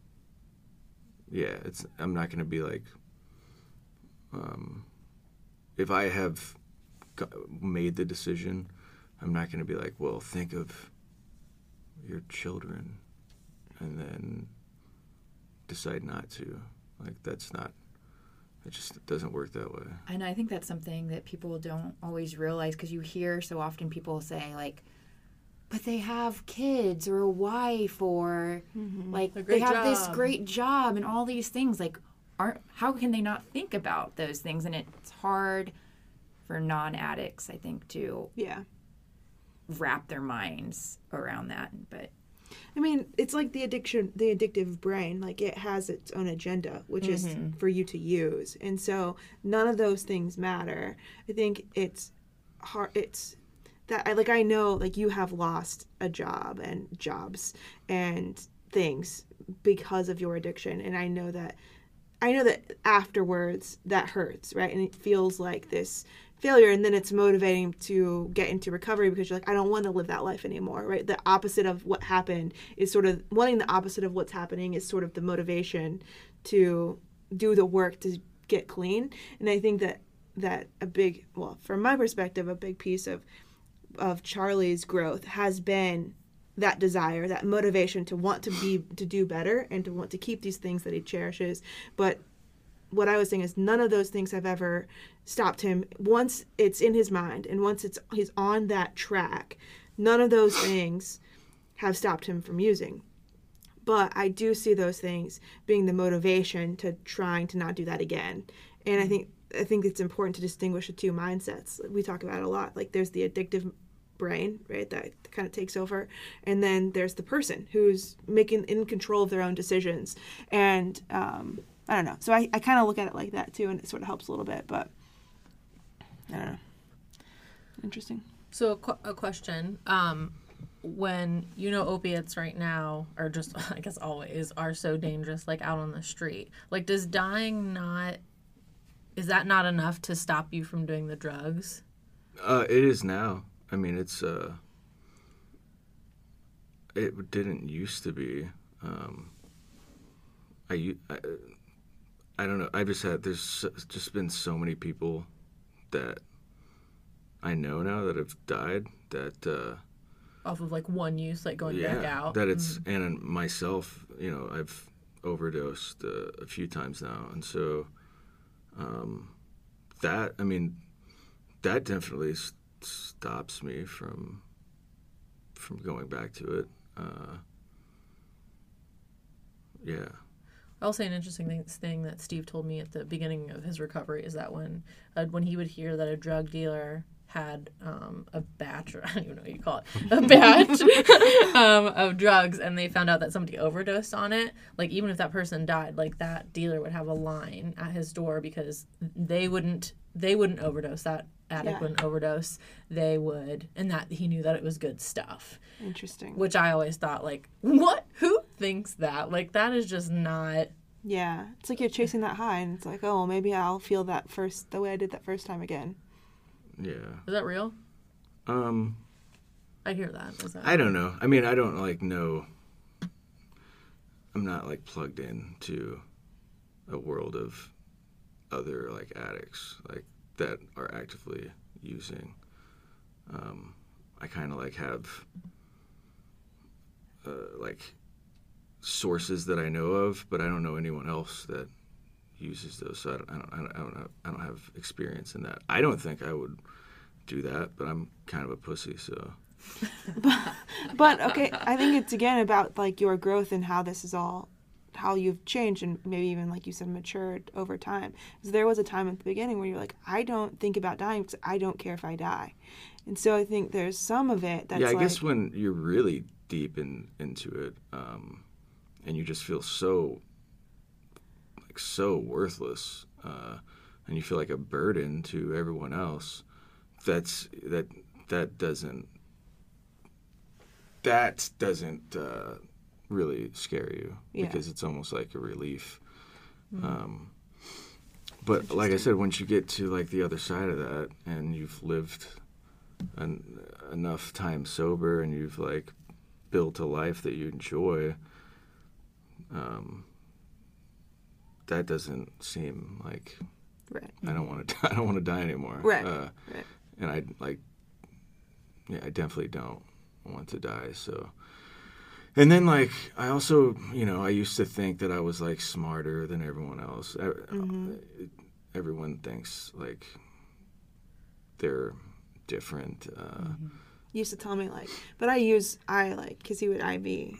Speaker 4: yeah, it's. I'm not going to be like. Um, if I have made the decision, I'm not going to be like, well, think of your children, and then decide not to. Like that's not. It just doesn't work that way.
Speaker 2: And I think that's something that people don't always realize because you hear so often people say like, but they have kids or a wife or mm-hmm.
Speaker 3: like
Speaker 2: they
Speaker 3: great
Speaker 2: have this great job and all these things. Like, aren't how can they not think about those things? And it's hard for non-addicts, I think, to
Speaker 1: Yeah.
Speaker 2: wrap their minds around that. But
Speaker 1: I mean, it's like the addiction, the addictive brain. Like it has its own agenda, which is mm-hmm. for you to use, and so none of those things matter. I think it's hard. It's that I like. I know, like you have lost a job and jobs and things because of your addiction, and I know that. I know that afterwards that hurts, right? And it feels like this failure and then it's motivating to get into recovery because you're like I don't want to live that life anymore, right? The opposite of what happened is sort of wanting the opposite of what's happening is sort of the motivation to do the work to get clean. And I think that that a big well, from my perspective, a big piece of of Charlie's growth has been that desire, that motivation to want to be to do better and to want to keep these things that he cherishes. But what I was saying is none of those things have ever stopped him. Once it's in his mind and once it's he's on that track, none of those things have stopped him from using. But I do see those things being the motivation to trying to not do that again. And I think I think it's important to distinguish the two mindsets. We talk about it a lot. Like there's the addictive brain, right, that kind of takes over, and then there's the person who's making in control of their own decisions. And um, I don't know. So I, I kind of look at it like that too, and it sort of helps a little bit. But I don't know. Interesting.
Speaker 3: So a, qu- a question. Um, when you know opiates right now, or just I guess always, are so dangerous, like out on the street. Like, does dying not? Is that not enough to stop you from doing the drugs?
Speaker 4: Uh, it is now. I mean, it's uh, it didn't used to be. Um, I, u- I, I don't know. I just had there's just been so many people that I know now that have died that uh,
Speaker 3: Off of like one use, like going back out.
Speaker 4: that it's and myself, you know, I've overdosed uh, a few times now, and so um, that I mean, that definitely s- stops me from from going back to it. Uh, yeah,
Speaker 3: I'll say an interesting thing, thing that Steve told me at the beginning of his recovery is that when uh, when he would hear that a drug dealer had um, a batch, or I don't even know what you call it, a batch um, of drugs, and they found out that somebody overdosed on it, like even if that person died, like that dealer would have a line at his door because they wouldn't they wouldn't overdose that addict
Speaker 1: Yeah.
Speaker 3: wouldn't overdose they would and that he knew that it was good stuff
Speaker 1: Interesting.
Speaker 3: which i always thought like what thinks that like that is just not
Speaker 1: Yeah, it's like you're chasing that high, and it's like, oh, well, maybe I'll feel that first the way I did that first time again.
Speaker 4: yeah.
Speaker 3: Is that real?
Speaker 4: Um,
Speaker 3: I hear that. Is that
Speaker 4: I don't know. I mean, I don't like know. I'm not like plugged in to a world of other like addicts like that are actively using. Um, I kind of like have uh, like sources that I know of, but I don't know anyone else that uses those. So I don't, I don't, I don't, I don't, have, I don't have experience in that. I don't think I would do that, but I'm kind of a pussy, so.
Speaker 1: But okay, I think it's again about like your growth and how this is all, how you've changed and maybe even like you said matured over time. Because there was a time at the beginning where you're like, I don't think about dying because I don't care if I die, And so I think there's some of it that's
Speaker 4: yeah, I
Speaker 1: like,
Speaker 4: guess when you're really deep in into it, um, and you just feel so like so worthless, uh, and you feel like a burden to everyone else. That's that that doesn't that doesn't uh, really scare you
Speaker 1: Yeah.
Speaker 4: because it's almost like a relief. Um, but like I said, once you get to like the other side of that, and you've lived an, enough time sober, and you've like built a life that you enjoy, um, that doesn't seem like
Speaker 1: right.
Speaker 4: I don't want to. I don't want to die anymore.
Speaker 1: Right,
Speaker 4: Uh,
Speaker 1: right.
Speaker 4: And I like. Yeah, I definitely don't want to die. So. And then, like, I also, you know, I used to think that I was like smarter than everyone else.
Speaker 1: Mm-hmm.
Speaker 4: Everyone thinks like they're different. Uh,
Speaker 1: He used to tell me like, but I use I like because he would IV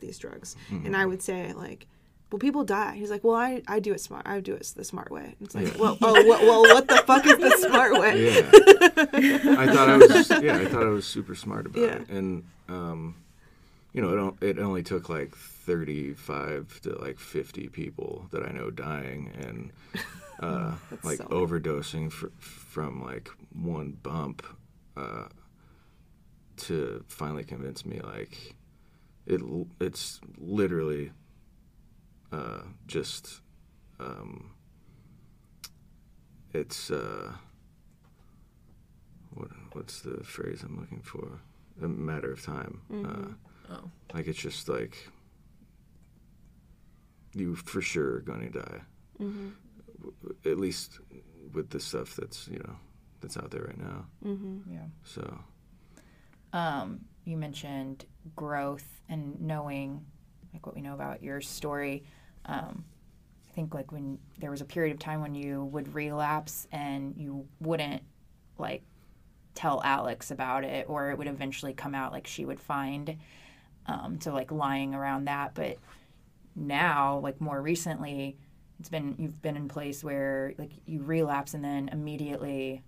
Speaker 1: these drugs,
Speaker 4: Mm-hmm.
Speaker 1: and I would say like, well, people die. He's like, well, I, I do it smart. I do it the smart way. It's like,
Speaker 4: Yeah.
Speaker 1: well, oh, well, well, what the fuck is the smart way?
Speaker 4: Yeah. I thought I was yeah, I thought I was super smart about
Speaker 1: Yeah.
Speaker 4: it. And um you know, it, it only took like 35 to like 50 people that I know dying and uh like
Speaker 1: so-
Speaker 4: overdosing fr- from like one bump uh to finally convince me like it it's literally uh just um it's uh what what's the phrase I'm looking for? A matter of time. Uh,
Speaker 3: Oh.
Speaker 4: like it's just like you for sure are going to die.
Speaker 1: Mm-hmm.
Speaker 4: W- At least with the stuff that's you know that's out there right now.
Speaker 1: Mm-hmm.
Speaker 2: Yeah.
Speaker 4: So
Speaker 2: Um, you mentioned growth and knowing like what we know about your story. Um, I think like when there was a period of time when you would relapse and you wouldn't like tell Alex about it, or it would eventually come out like she would find. Um, so like lying around that, but now like more recently, it's been you've been in place where like you relapse and then immediately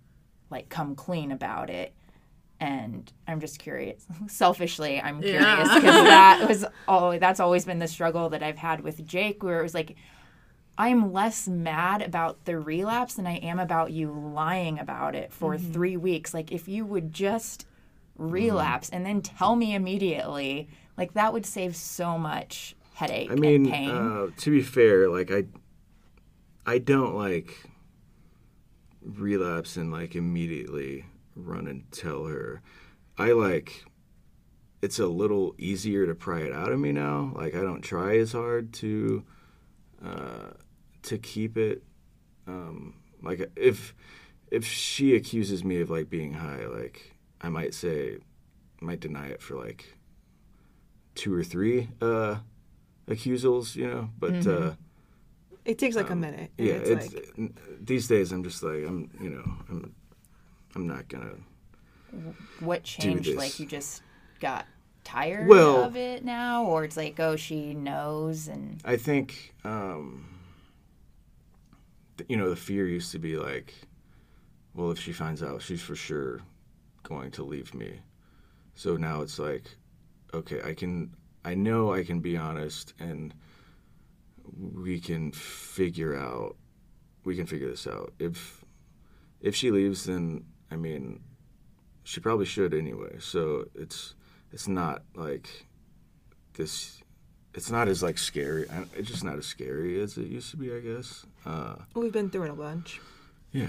Speaker 2: like come clean about it and i'm just curious selfishly i'm curious
Speaker 3: Yeah.
Speaker 2: because that was all that's always been the struggle that i've had with jake where it was like i'm less mad about the relapse than i am about you lying about it for
Speaker 3: Mm-hmm.
Speaker 2: three weeks like if you would just relapse and then tell me immediately like that would save so much headache
Speaker 4: I mean,
Speaker 2: and pain
Speaker 4: uh, to be fair, like I, I don't like relapse and like immediately run and tell her. I like. It's a little easier to pry it out of me now. Like I don't try as hard to, uh, to keep it. Um, like if, if she accuses me of like being high, like I might say, might deny it for like two or three uh accusals, you know. But uh,
Speaker 1: It takes like a minute.
Speaker 4: Yeah,
Speaker 1: it's,
Speaker 4: it's,
Speaker 1: like
Speaker 4: these days I'm just like I'm, you know, I'm, I'm not gonna.
Speaker 2: what changed like you just got tired
Speaker 4: Well-
Speaker 2: of it now or it's like oh she knows and
Speaker 4: I think, um, th- you know, the fear used to be like, well, if she finds out, she's for sure going to leave me. So now it's like, okay, I can, I know I can be honest and we can figure out, we can figure this out. If, if she leaves, then, I mean, she probably should anyway. So it's, it's not like this it's not as like scary. It's just not as scary as it used to be, I guess. Uh,
Speaker 1: we've been through it a bunch,
Speaker 4: yeah,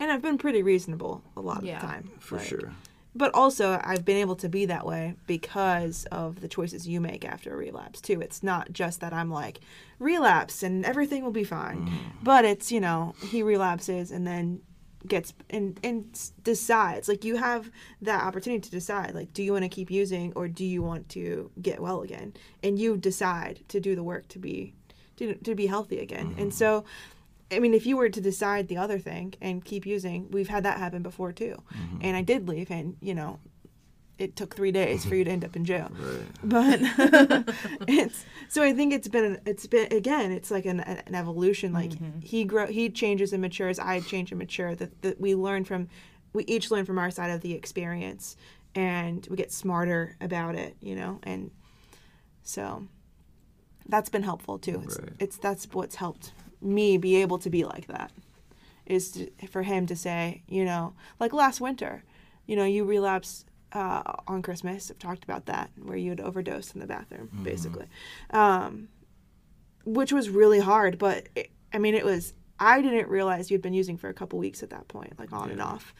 Speaker 1: and I've been pretty reasonable a lot of the time.
Speaker 4: for
Speaker 1: like-
Speaker 4: sure.
Speaker 1: But also, I've been able to be that way because of the choices you make after a relapse, too. It's not just that I'm like, relapse and everything will be fine. But it's, you know, he relapses and then gets and, and decides. Like, you have that opportunity to decide, like, do you want to keep using or do you want to get well again? And you decide to do the work to be. To, to be healthy again. And mm-hmm. so I mean, if you were to decide the other thing and keep using, we've had that happen before too. Mm-hmm. And I did leave, and you know, it took three days for you to end up in jail.
Speaker 4: Right.
Speaker 1: But it's so I think it's been it's been again it's like an, an evolution. Like mm-hmm. he grow he changes and matures. I change and mature. That that we learn from we each learn from our side of the experience and we get smarter about it, you know, and so that's been helpful too. It's,
Speaker 4: Right.
Speaker 1: it's that's what's helped me be able to be like that is to, for him to say, you know, like last winter, you know, you relapsed uh, on Christmas. I've talked about that where you had overdosed in the bathroom, basically, um, which was really hard. But it, I mean, it was. I didn't realize you'd been using for a couple weeks at that point, like on and off.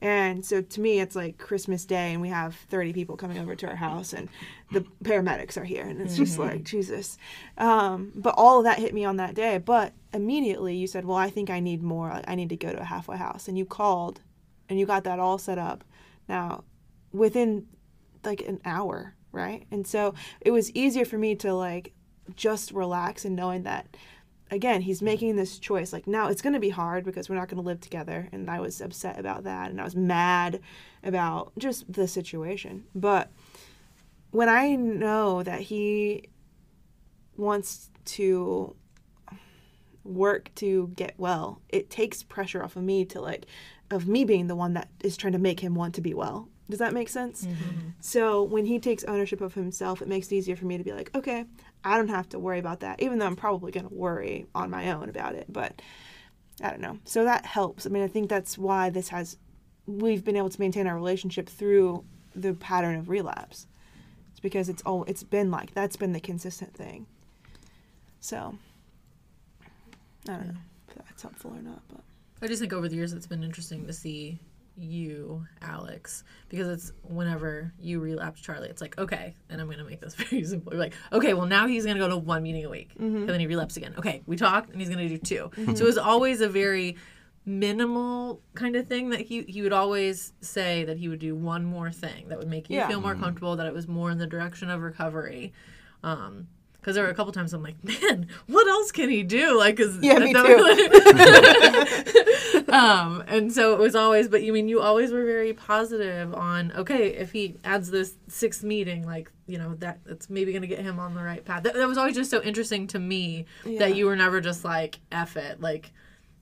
Speaker 1: And so to me, it's like Christmas Day, and we have 30 people coming over to our house, and the paramedics are here, and it's just like Jesus. Um, but all of that hit me on that day. But immediately, you said, "Well, I think I need more. Like, I need to go to a halfway house," and you called, and you got that all set up. Now, within like an hour, right? And so it was easier for me to like just relax and knowing that again he's making this choice. Like now it's going to be hard because we're not going to live together. And i was upset about that. And i was mad about just the situation. But when i know that he wants to work to get well it takes pressure off of me to like of me being the one that is trying to make him want to be well does that make sense? Mm-hmm. So when he takes ownership of himself it makes it easier for me to be like okay i don't have to worry about that even though i'm probably going to worry on my own about it but i don't know. So that helps. I mean i think that's why this has we've been able to maintain our relationship through the pattern of relapse. It's because it's all it's been like that's been the consistent thing. So i don't know if that's helpful or not but
Speaker 3: I just think over the years it's been interesting to see you, Alex, because it's whenever you relapse Charlie, it's like, okay, and I'm going to make this very simple. You're like, okay, well, now he's going to go to one meeting a week. Mm-hmm. And then he relapsed again. Okay, we talked and he's going to do 2 mm-hmm. So it was always a very minimal kind of thing that he, he would always say that he would do one more thing that would make you
Speaker 1: Yeah.
Speaker 3: feel more mm-hmm. comfortable, that it was more in the direction of recovery. Um, because there were a couple times I'm like, man, what else can he do? Like, cause
Speaker 1: Yeah, me
Speaker 3: um, and so it was always, but you mean you always were very positive on okay, if he adds this sixth meeting, like you know that that's maybe going to get him on the right path. That, that was always just so interesting to me
Speaker 1: Yeah.
Speaker 3: that you were never just like f it, like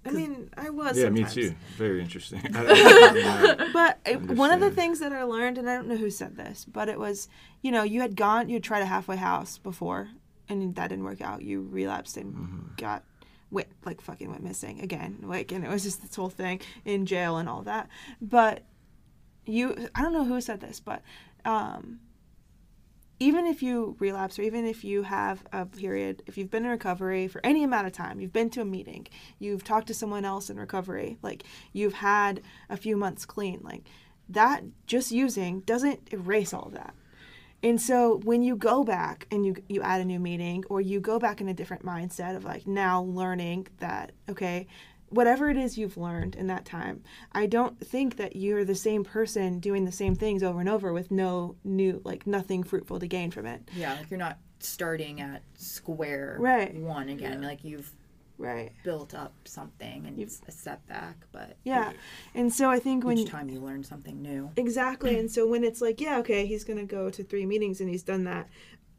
Speaker 1: i mean i was
Speaker 4: Yeah, me too. Very interesting. I- I- I'm not-
Speaker 1: But it, one of the things that I learned, and I don't know who said this, but it was, you know, you had gone, you had tried a halfway house before, and that didn't work out. You relapsed and got went like fucking went missing again, like, and it was just this whole thing in jail and all that. But you, I don't know who said this, but um, even if you relapse or even if you have a period, if you've been in recovery for any amount of time, you've been to a meeting, you've talked to someone else in recovery, like you've had a few months clean, like that just using doesn't erase all of that. And so when you go back and you you add a new meeting or you go back in a different mindset of like now learning that okay, whatever it is you've learned in that time, I don't think that you're the same person doing the same things over and over with no new like nothing fruitful to gain from it.
Speaker 2: Yeah, like you're not starting at square
Speaker 1: Right.
Speaker 2: one again. Like you've
Speaker 1: Right.
Speaker 2: built up something and it's a setback, but
Speaker 1: Yeah. And so I think when
Speaker 2: each time you learn something new.
Speaker 1: Exactly. And so when it's like, yeah, okay, he's going to go to three meetings and he's done that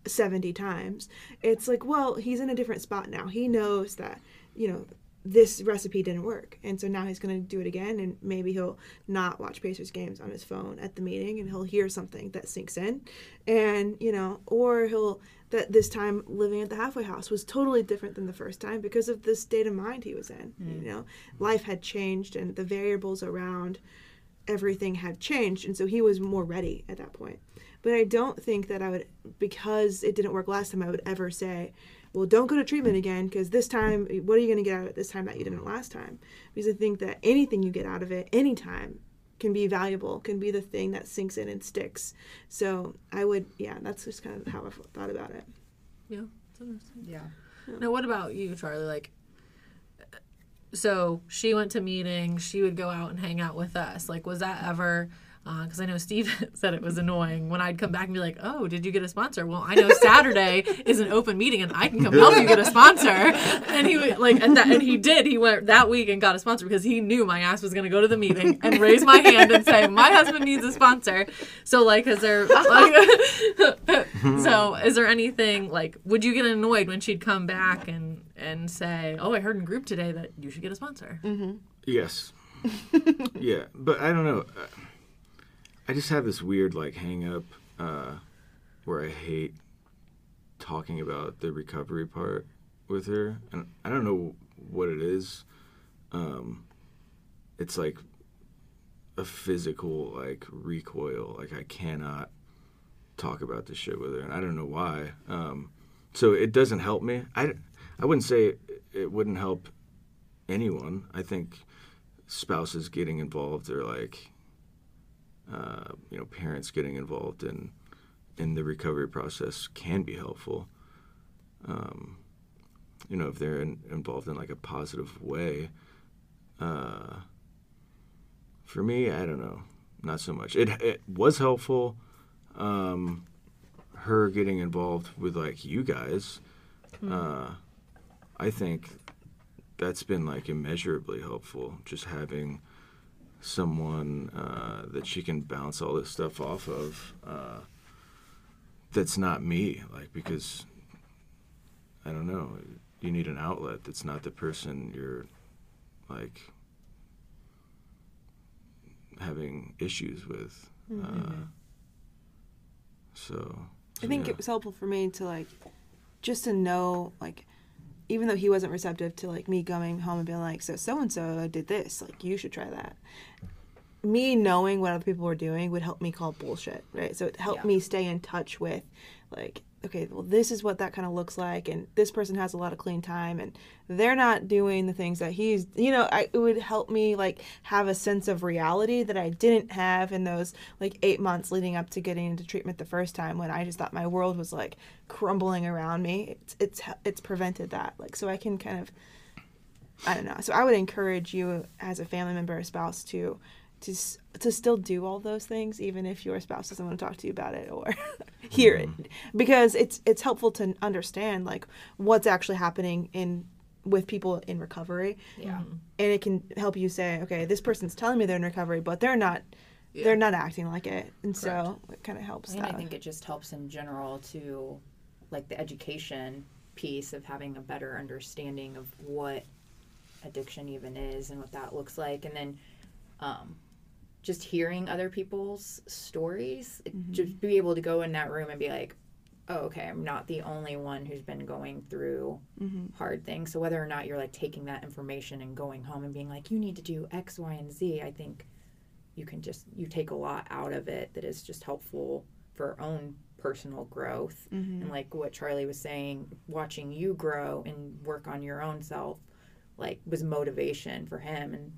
Speaker 1: 70 times, it's like, well, he's in a different spot now. He knows that, you know, this recipe didn't work. And so now he's going to do it again and maybe he'll not watch Pacers games on his phone at the meeting and he'll hear something that sinks in. And, you know, or he'll that this time living at the halfway house was totally different than the first time because of the state of mind he was in. You mm. know, life had changed and the variables around everything had changed and so he was more ready at that point. But i don't think that i would because it didn't work last time i would ever say well don't go to treatment again because this time what are you going to get out of it this time that you didn't last time? Because i think that anything you get out of it anytime can be valuable can be the thing that sinks in and sticks so i would yeah that's just kind of how i've thought about it
Speaker 3: yeah. it's interesting.
Speaker 2: Yeah.
Speaker 3: Now, what about you, Charlie? Like, uh, so she went to meetings. She would go out and hang out with us. Like, was that ever? Because I know Steve said it was annoying when I'd come back and be like, "Oh, did you get a sponsor?" Well, I know Saturday is an open meeting and I can come help you get a sponsor. And he like, and that, and he did. He went that week and got a sponsor because he knew my ass was going to go to the meeting and raise my hand and say, "My husband needs a sponsor." So, like, is there like, so is there anything like? Would you get annoyed when she'd come back and and say, "Oh, I heard in group today that you should get a sponsor"?
Speaker 4: yes. yeah, but I don't know. Uh, I just have this weird like hang up uh, where I hate talking about the recovery part with her, and I don't know what it is. Um, it's like a physical like recoil. Like I cannot talk about this shit with her, and I don't know why. Um, so it doesn't help me. I I wouldn't say it, it wouldn't help anyone. I think spouses getting involved are like uh, you know parents getting involved in in the recovery process can be helpful. Um, you know if they're in, involved in like a positive way. Uh, for me, I don't know, not so much. It it was helpful. Um, her getting involved with like you guys, uh, I think that's been like immeasurably helpful. Just having someone uh, that she can bounce all this stuff off of. Uh, that's not me, like because I don't know. You need an outlet that's not the person you're like having issues with. Uh, so, so,
Speaker 1: I think
Speaker 4: yeah.
Speaker 1: it was helpful for me to like just to know like even though he wasn't receptive to like me coming home and being like so so and so did this like you should try that me knowing what other people were doing would help me call bullshit right? So it helped
Speaker 2: Yeah.
Speaker 1: me stay in touch with like okay well this is what that kind of looks like and this person has a lot of clean time and they're not doing the things that he's you know I, it would help me like have a sense of reality that i didn't have in those like eight months leading up to getting into treatment the first time when i just thought my world was like crumbling around me. It's it's it's prevented that like so i can kind of i don't know. So i would encourage you as a family member or spouse to to to still do all those things even if your spouse doesn't want to talk to you about it or hear it. Because it's it's helpful to understand like what's actually happening in with people in recovery.
Speaker 2: Yeah.
Speaker 1: and it can help you say okay this person's telling me they're in recovery but they're not yeah. they're not acting like it. And so it kind of helps
Speaker 2: And
Speaker 1: that
Speaker 2: I think it just helps in general to, like the education piece of having a better understanding of what addiction even is and what that looks like, and then um, just hearing other people's stories, it- mm-hmm. just be able to go in that room and be like, oh, okay, I'm not the only one who's been going through mm-hmm. hard things. So whether or not you're like taking that information and going home and being like, you need to do X, Y, and Z, I think you can just you take a lot out of it that is just helpful for our own personal growth. Mm-hmm. And like what charlie was saying watching you grow and work on your own self like was motivation for him. And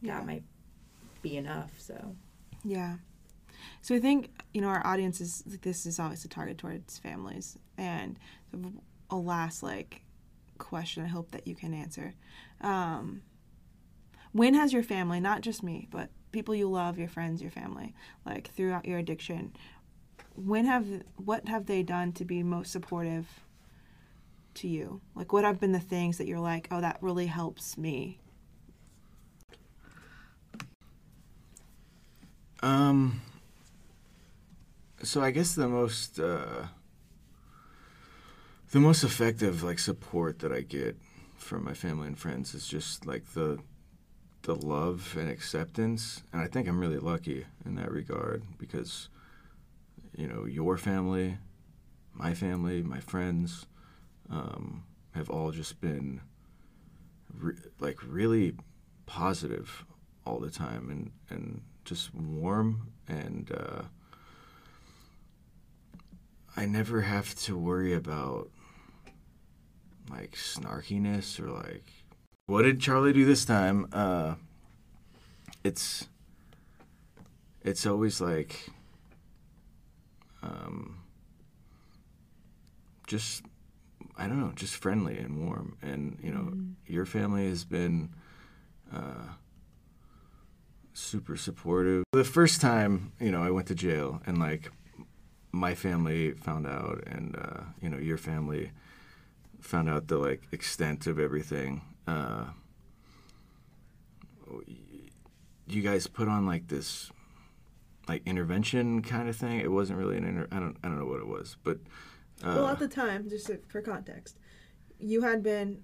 Speaker 1: Yeah.
Speaker 2: that might be enough so
Speaker 1: Yeah. So I think you know our audience is this is always a target towards families, and a last like question I hope that you can answer. Um, when has your family, not just me, but people you love, your friends, your family, like throughout your addiction, when have what have they done to be most supportive to you? Like what have been the things that you're like, oh, that really helps me?
Speaker 4: Um. So I guess the most uh, the most effective like support that I get from my family and friends is just like the the love and acceptance, and I think I'm really lucky in that regard because you know your family, my family, my friends um, have all just been re- like really positive all the time and and just warm and uh, I never have to worry about like snarkiness or like what did Charlie do this time? Uh, it's it's always like um, just I don't know, just friendly and warm. And you know, your family has been uh, super supportive. The first time, you know, I went to jail and like my family found out, and uh, you know, your family found out the like extent of everything. Uh, you guys put on like this like intervention kind of thing. It wasn't really an inter- I don't I don't know what it was, but uh,
Speaker 1: well, at the time, just for context, you had been.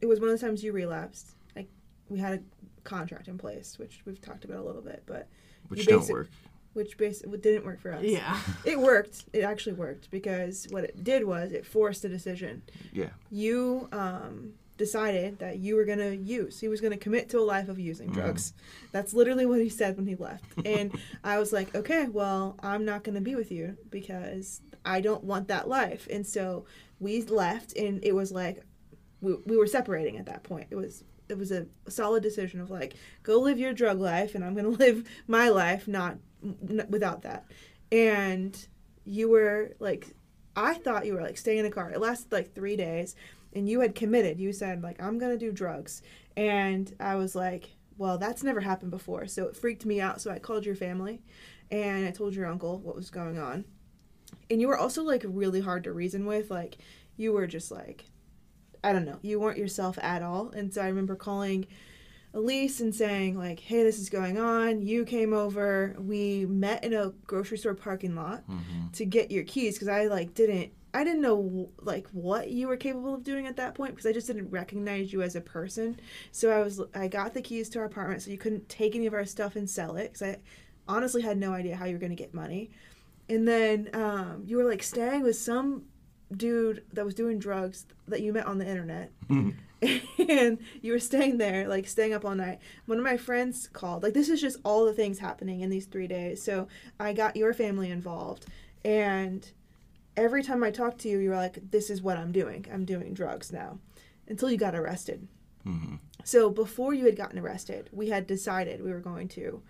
Speaker 1: It was one of the times you relapsed. Like we had a contract in place, which we've talked about a little bit, but
Speaker 4: which
Speaker 1: you
Speaker 4: don't work.
Speaker 1: which basically didn't work for us.
Speaker 3: Yeah.
Speaker 1: It worked. It actually worked because what it did was it forced a decision.
Speaker 4: Yeah.
Speaker 1: You um, decided that you were going to use. He was going to commit to a life of using drugs. That's literally what he said when he left. And I was like, okay, well, I'm not going to be with you because I don't want that life. And so we left, and it was like we, we were separating at that point. It was it was a solid decision of like go live your drug life, and I'm going to live my life not n- without that. And you were like, I thought you were like staying in the car. It lasted like three days, and you had committed. You said like I'm gonna do drugs, and I was like, well, that's never happened before, so it freaked me out. So I called your family, and I told your uncle what was going on, and you were also like really hard to reason with. Like you were just like, I don't know, you weren't yourself at all. And so I remember calling Elise and saying like, "Hey, this is going on." You came over. We met in a grocery store parking lot to get your keys because I like didn't. I didn't know like what you were capable of doing at that point because I just didn't recognize you as a person. So I was I got the keys to our apartment so you couldn't take any of our stuff and sell it because I honestly had no idea how you were going to get money. And then um, you were like staying with some dude that was doing drugs that you met on the internet. Hmm. and you were staying there, like staying up all night. One of my friends called. Like, this is just all the things happening in these three days. So I got your family involved. And every time I talked to you, you were like, this is what I'm doing. I'm doing drugs now. Until you got arrested. Mm-hmm. So before you had gotten arrested, we had decided we were going to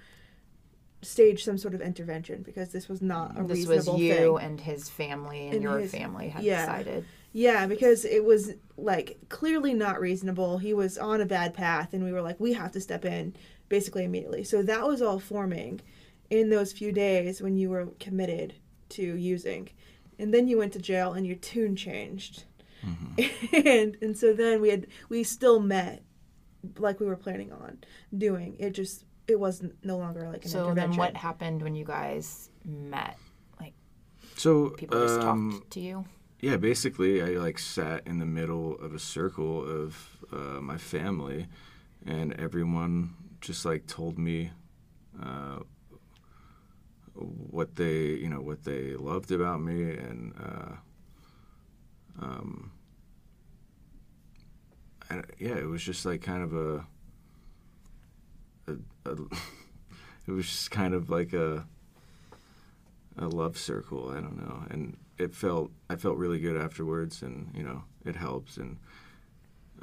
Speaker 1: stage some sort of intervention because this was not a
Speaker 2: This was
Speaker 1: reasonable
Speaker 2: you
Speaker 1: thing.
Speaker 2: and his family and,
Speaker 1: And
Speaker 2: your
Speaker 1: his-
Speaker 2: family had
Speaker 1: yeah.
Speaker 2: decided.
Speaker 1: Yeah, because it was like clearly not reasonable. He was on a bad path, and we were like, we have to step in basically immediately. So that was all forming in those few days when you were committed to using. And then you went to jail, and your tune changed. Mm-hmm. and and so then we had we still met like we were planning on doing. It just it wasn't no longer like an
Speaker 2: So
Speaker 1: intervention.
Speaker 2: then what happened when you guys met? Like
Speaker 4: So
Speaker 2: people just
Speaker 4: um,
Speaker 2: talked to you?
Speaker 4: yeah, basically, I like sat in the middle of a circle of uh, my family, and everyone just like told me uh, what they, you know, what they loved about me, and uh, um, and yeah, it was just like kind of a, a, a it was just kind of like a a love circle. I don't know, and it felt I felt really good afterwards, and you know it helps. And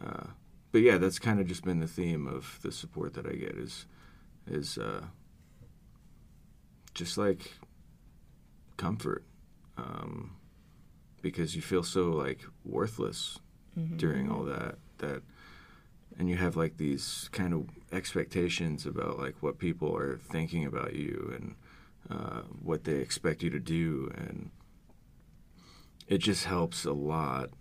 Speaker 4: uh, but yeah, that's kind of just been the theme of the support that I get is is uh, just like comfort, um, because you feel so like worthless during all that that and you have like these kind of expectations about like what people are thinking about you and uh, what they expect you to do and it just helps a lot.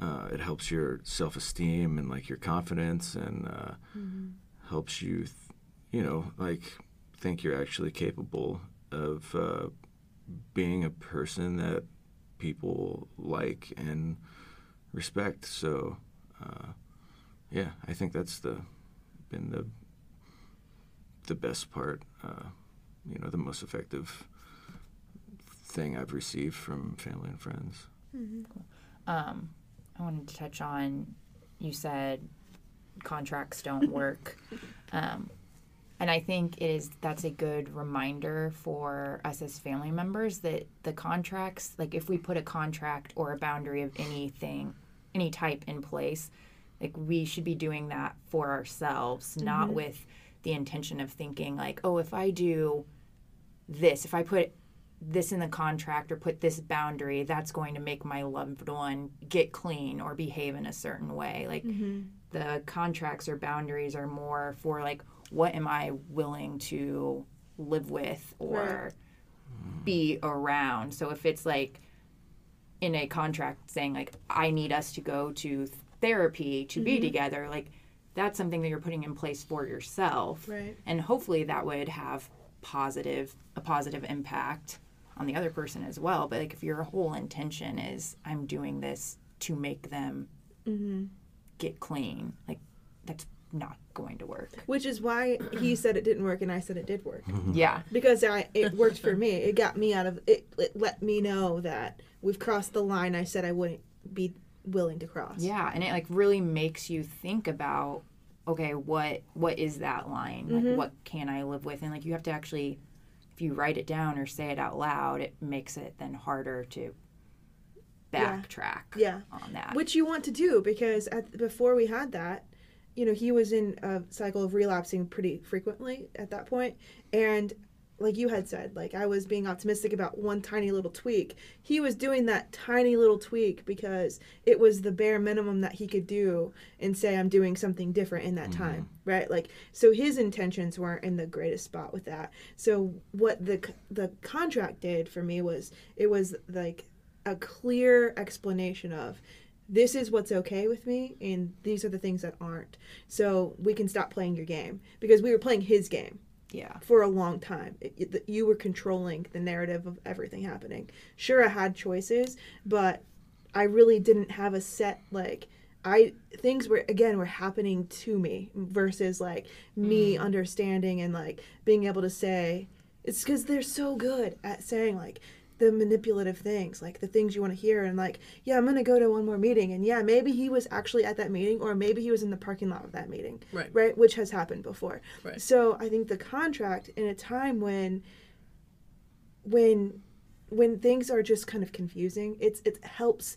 Speaker 4: Uh, it helps your self-esteem and like your confidence and uh, helps you th- you know like think you're actually capable of uh, being a person that people like and respect. So uh, yeah i think that's the been the the best part uh, you know the most effective thing i've received from family and friends.
Speaker 2: Um, I wanted to touch on you said contracts don't work. um, and I think it is that's a good reminder for us as family members that the contracts, like if we put a contract or a boundary of anything, any type in place, like we should be doing that for ourselves, not mm-hmm. with the intention of thinking like, oh, if I do this, if I put this in the contract or put this boundary, that's going to make my loved one get clean or behave in a certain way. Like mm-hmm. the contracts or boundaries are more for like what am I willing to live with or be around. So if it's like in a contract saying like I need us to go to therapy to be mm-hmm. together, like that's something that you're putting in place for yourself.
Speaker 1: Right.
Speaker 2: And hopefully that would have positive a positive impact on the other person as well. But like if your whole intention is I'm doing this to make them mm-hmm. get clean, like that's not going to work.
Speaker 1: Which is why he said it didn't work and I said it did work. Mm-hmm.
Speaker 2: Yeah.
Speaker 1: Because I it worked for me. It got me out of it, it let me know that we've crossed the line I said I wouldn't be willing to cross.
Speaker 2: Yeah, and it like really makes you think about okay, what what is that line? Like mm-hmm. what can I live with? And like you have to actually if you write it down or say it out loud, it makes it then harder to
Speaker 1: Yeah.
Speaker 2: backtrack
Speaker 1: Yeah.
Speaker 2: on that.
Speaker 1: Which you want to do because at, before we had that, you know, he was in a cycle of relapsing pretty frequently at that point, and like you had said, like I was being optimistic about one tiny little tweak. He was doing that tiny little tweak because it was the bare minimum that he could do and say I'm doing something different in that mm-hmm. time, right? Like so his intentions weren't in the greatest spot with that. So what the the contract did for me was it was like a clear explanation of this is what's okay with me and these are the things that aren't. So we can stop playing your game because we were playing his game
Speaker 2: yeah.
Speaker 1: for a long time. It, it- you were controlling the narrative of everything happening. Sure, I had choices, but I really didn't have a set like I things were again were happening to me versus like me mm. understanding and like being able to say it's because they're so good at saying like the manipulative things like the things you want to hear and like yeah i'm gonna go to one more meeting and yeah maybe he was actually at that meeting or maybe he was in the parking lot of that meeting
Speaker 3: Right.
Speaker 1: right which has happened before
Speaker 3: Right.
Speaker 1: so i think the contract in a time when when when things are just kind of confusing it's it helps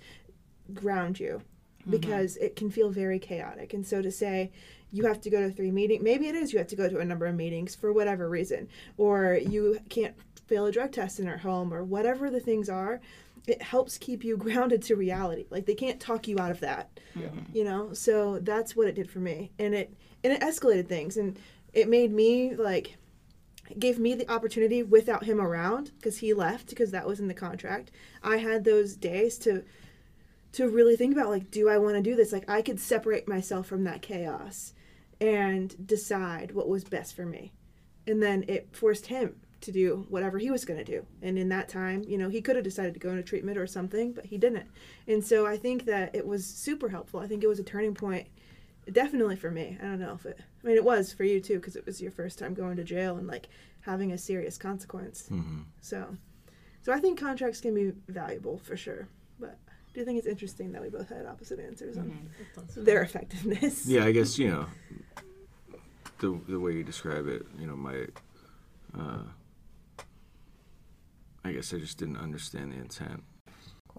Speaker 1: ground you mm-hmm. because it can feel very chaotic and so to say you have to go to three meetings maybe it is you have to go to a number of meetings for whatever reason or you can't fail a drug test in our home or whatever the things are it helps keep you grounded to reality. Like they can't talk you out of that yeah. you know? So that's what it did for me. And it and it escalated things and it made me like gave me the opportunity without him around because he left because that was in the contract. I had those days to to really think about like do i want to do this? Like i could separate myself from that chaos and decide what was best for me. And then it forced him to do whatever he was going to do. And in that time you know he could have decided to go into treatment or something but he didn't. And so i think that it was super helpful. I think it was a turning point definitely for me. I don't know if it i mean it was for you too because it was your first time going to jail and like having a serious consequence. Mm-hmm. So so i think contracts can be valuable for sure but do you think it's interesting that we both had opposite answers on their effectiveness
Speaker 4: Yeah, I guess you know the the way you describe it. You know, my. Uh, I guess I just didn't understand the intent.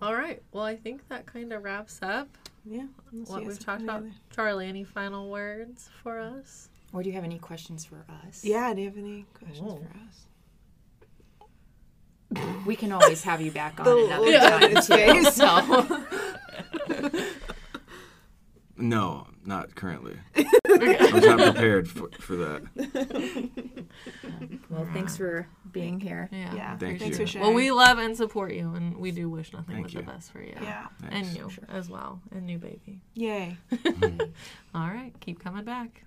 Speaker 3: All right. Well, I think that kind of wraps up
Speaker 1: yeah
Speaker 3: what we've talked about.
Speaker 1: any other-
Speaker 3: Charlie, any final words for us?
Speaker 2: Or do you have any questions for us?
Speaker 1: yeah do you have any questions
Speaker 3: Oh.
Speaker 1: for us
Speaker 2: We can always have you back on another
Speaker 1: look on
Speaker 2: time
Speaker 1: his
Speaker 2: too.
Speaker 1: face.
Speaker 2: So
Speaker 4: No, not currently. I was not prepared for, for that.
Speaker 2: well, thanks for being here.
Speaker 3: Yeah.
Speaker 1: yeah
Speaker 4: Thank
Speaker 1: thanks
Speaker 4: you.
Speaker 1: for sharing
Speaker 3: Well, we love and support you, and we do wish nothing
Speaker 4: Thank
Speaker 3: but
Speaker 4: you.
Speaker 3: the best for you.
Speaker 1: yeah
Speaker 3: And
Speaker 4: Thanks.
Speaker 3: you as well, and new baby.
Speaker 1: yay mm.
Speaker 3: All right, keep coming back.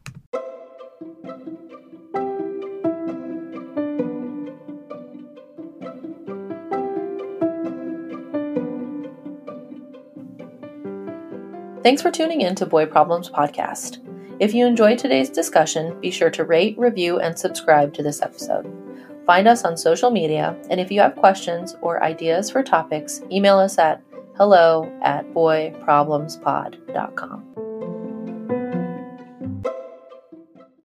Speaker 3: Thanks for tuning in to Boy Problems Podcast. If you enjoyed today's discussion, be sure to rate, review, and subscribe to this episode. Find us on social media, and if you have questions or ideas for topics, email us at hello at boyproblemspod.com.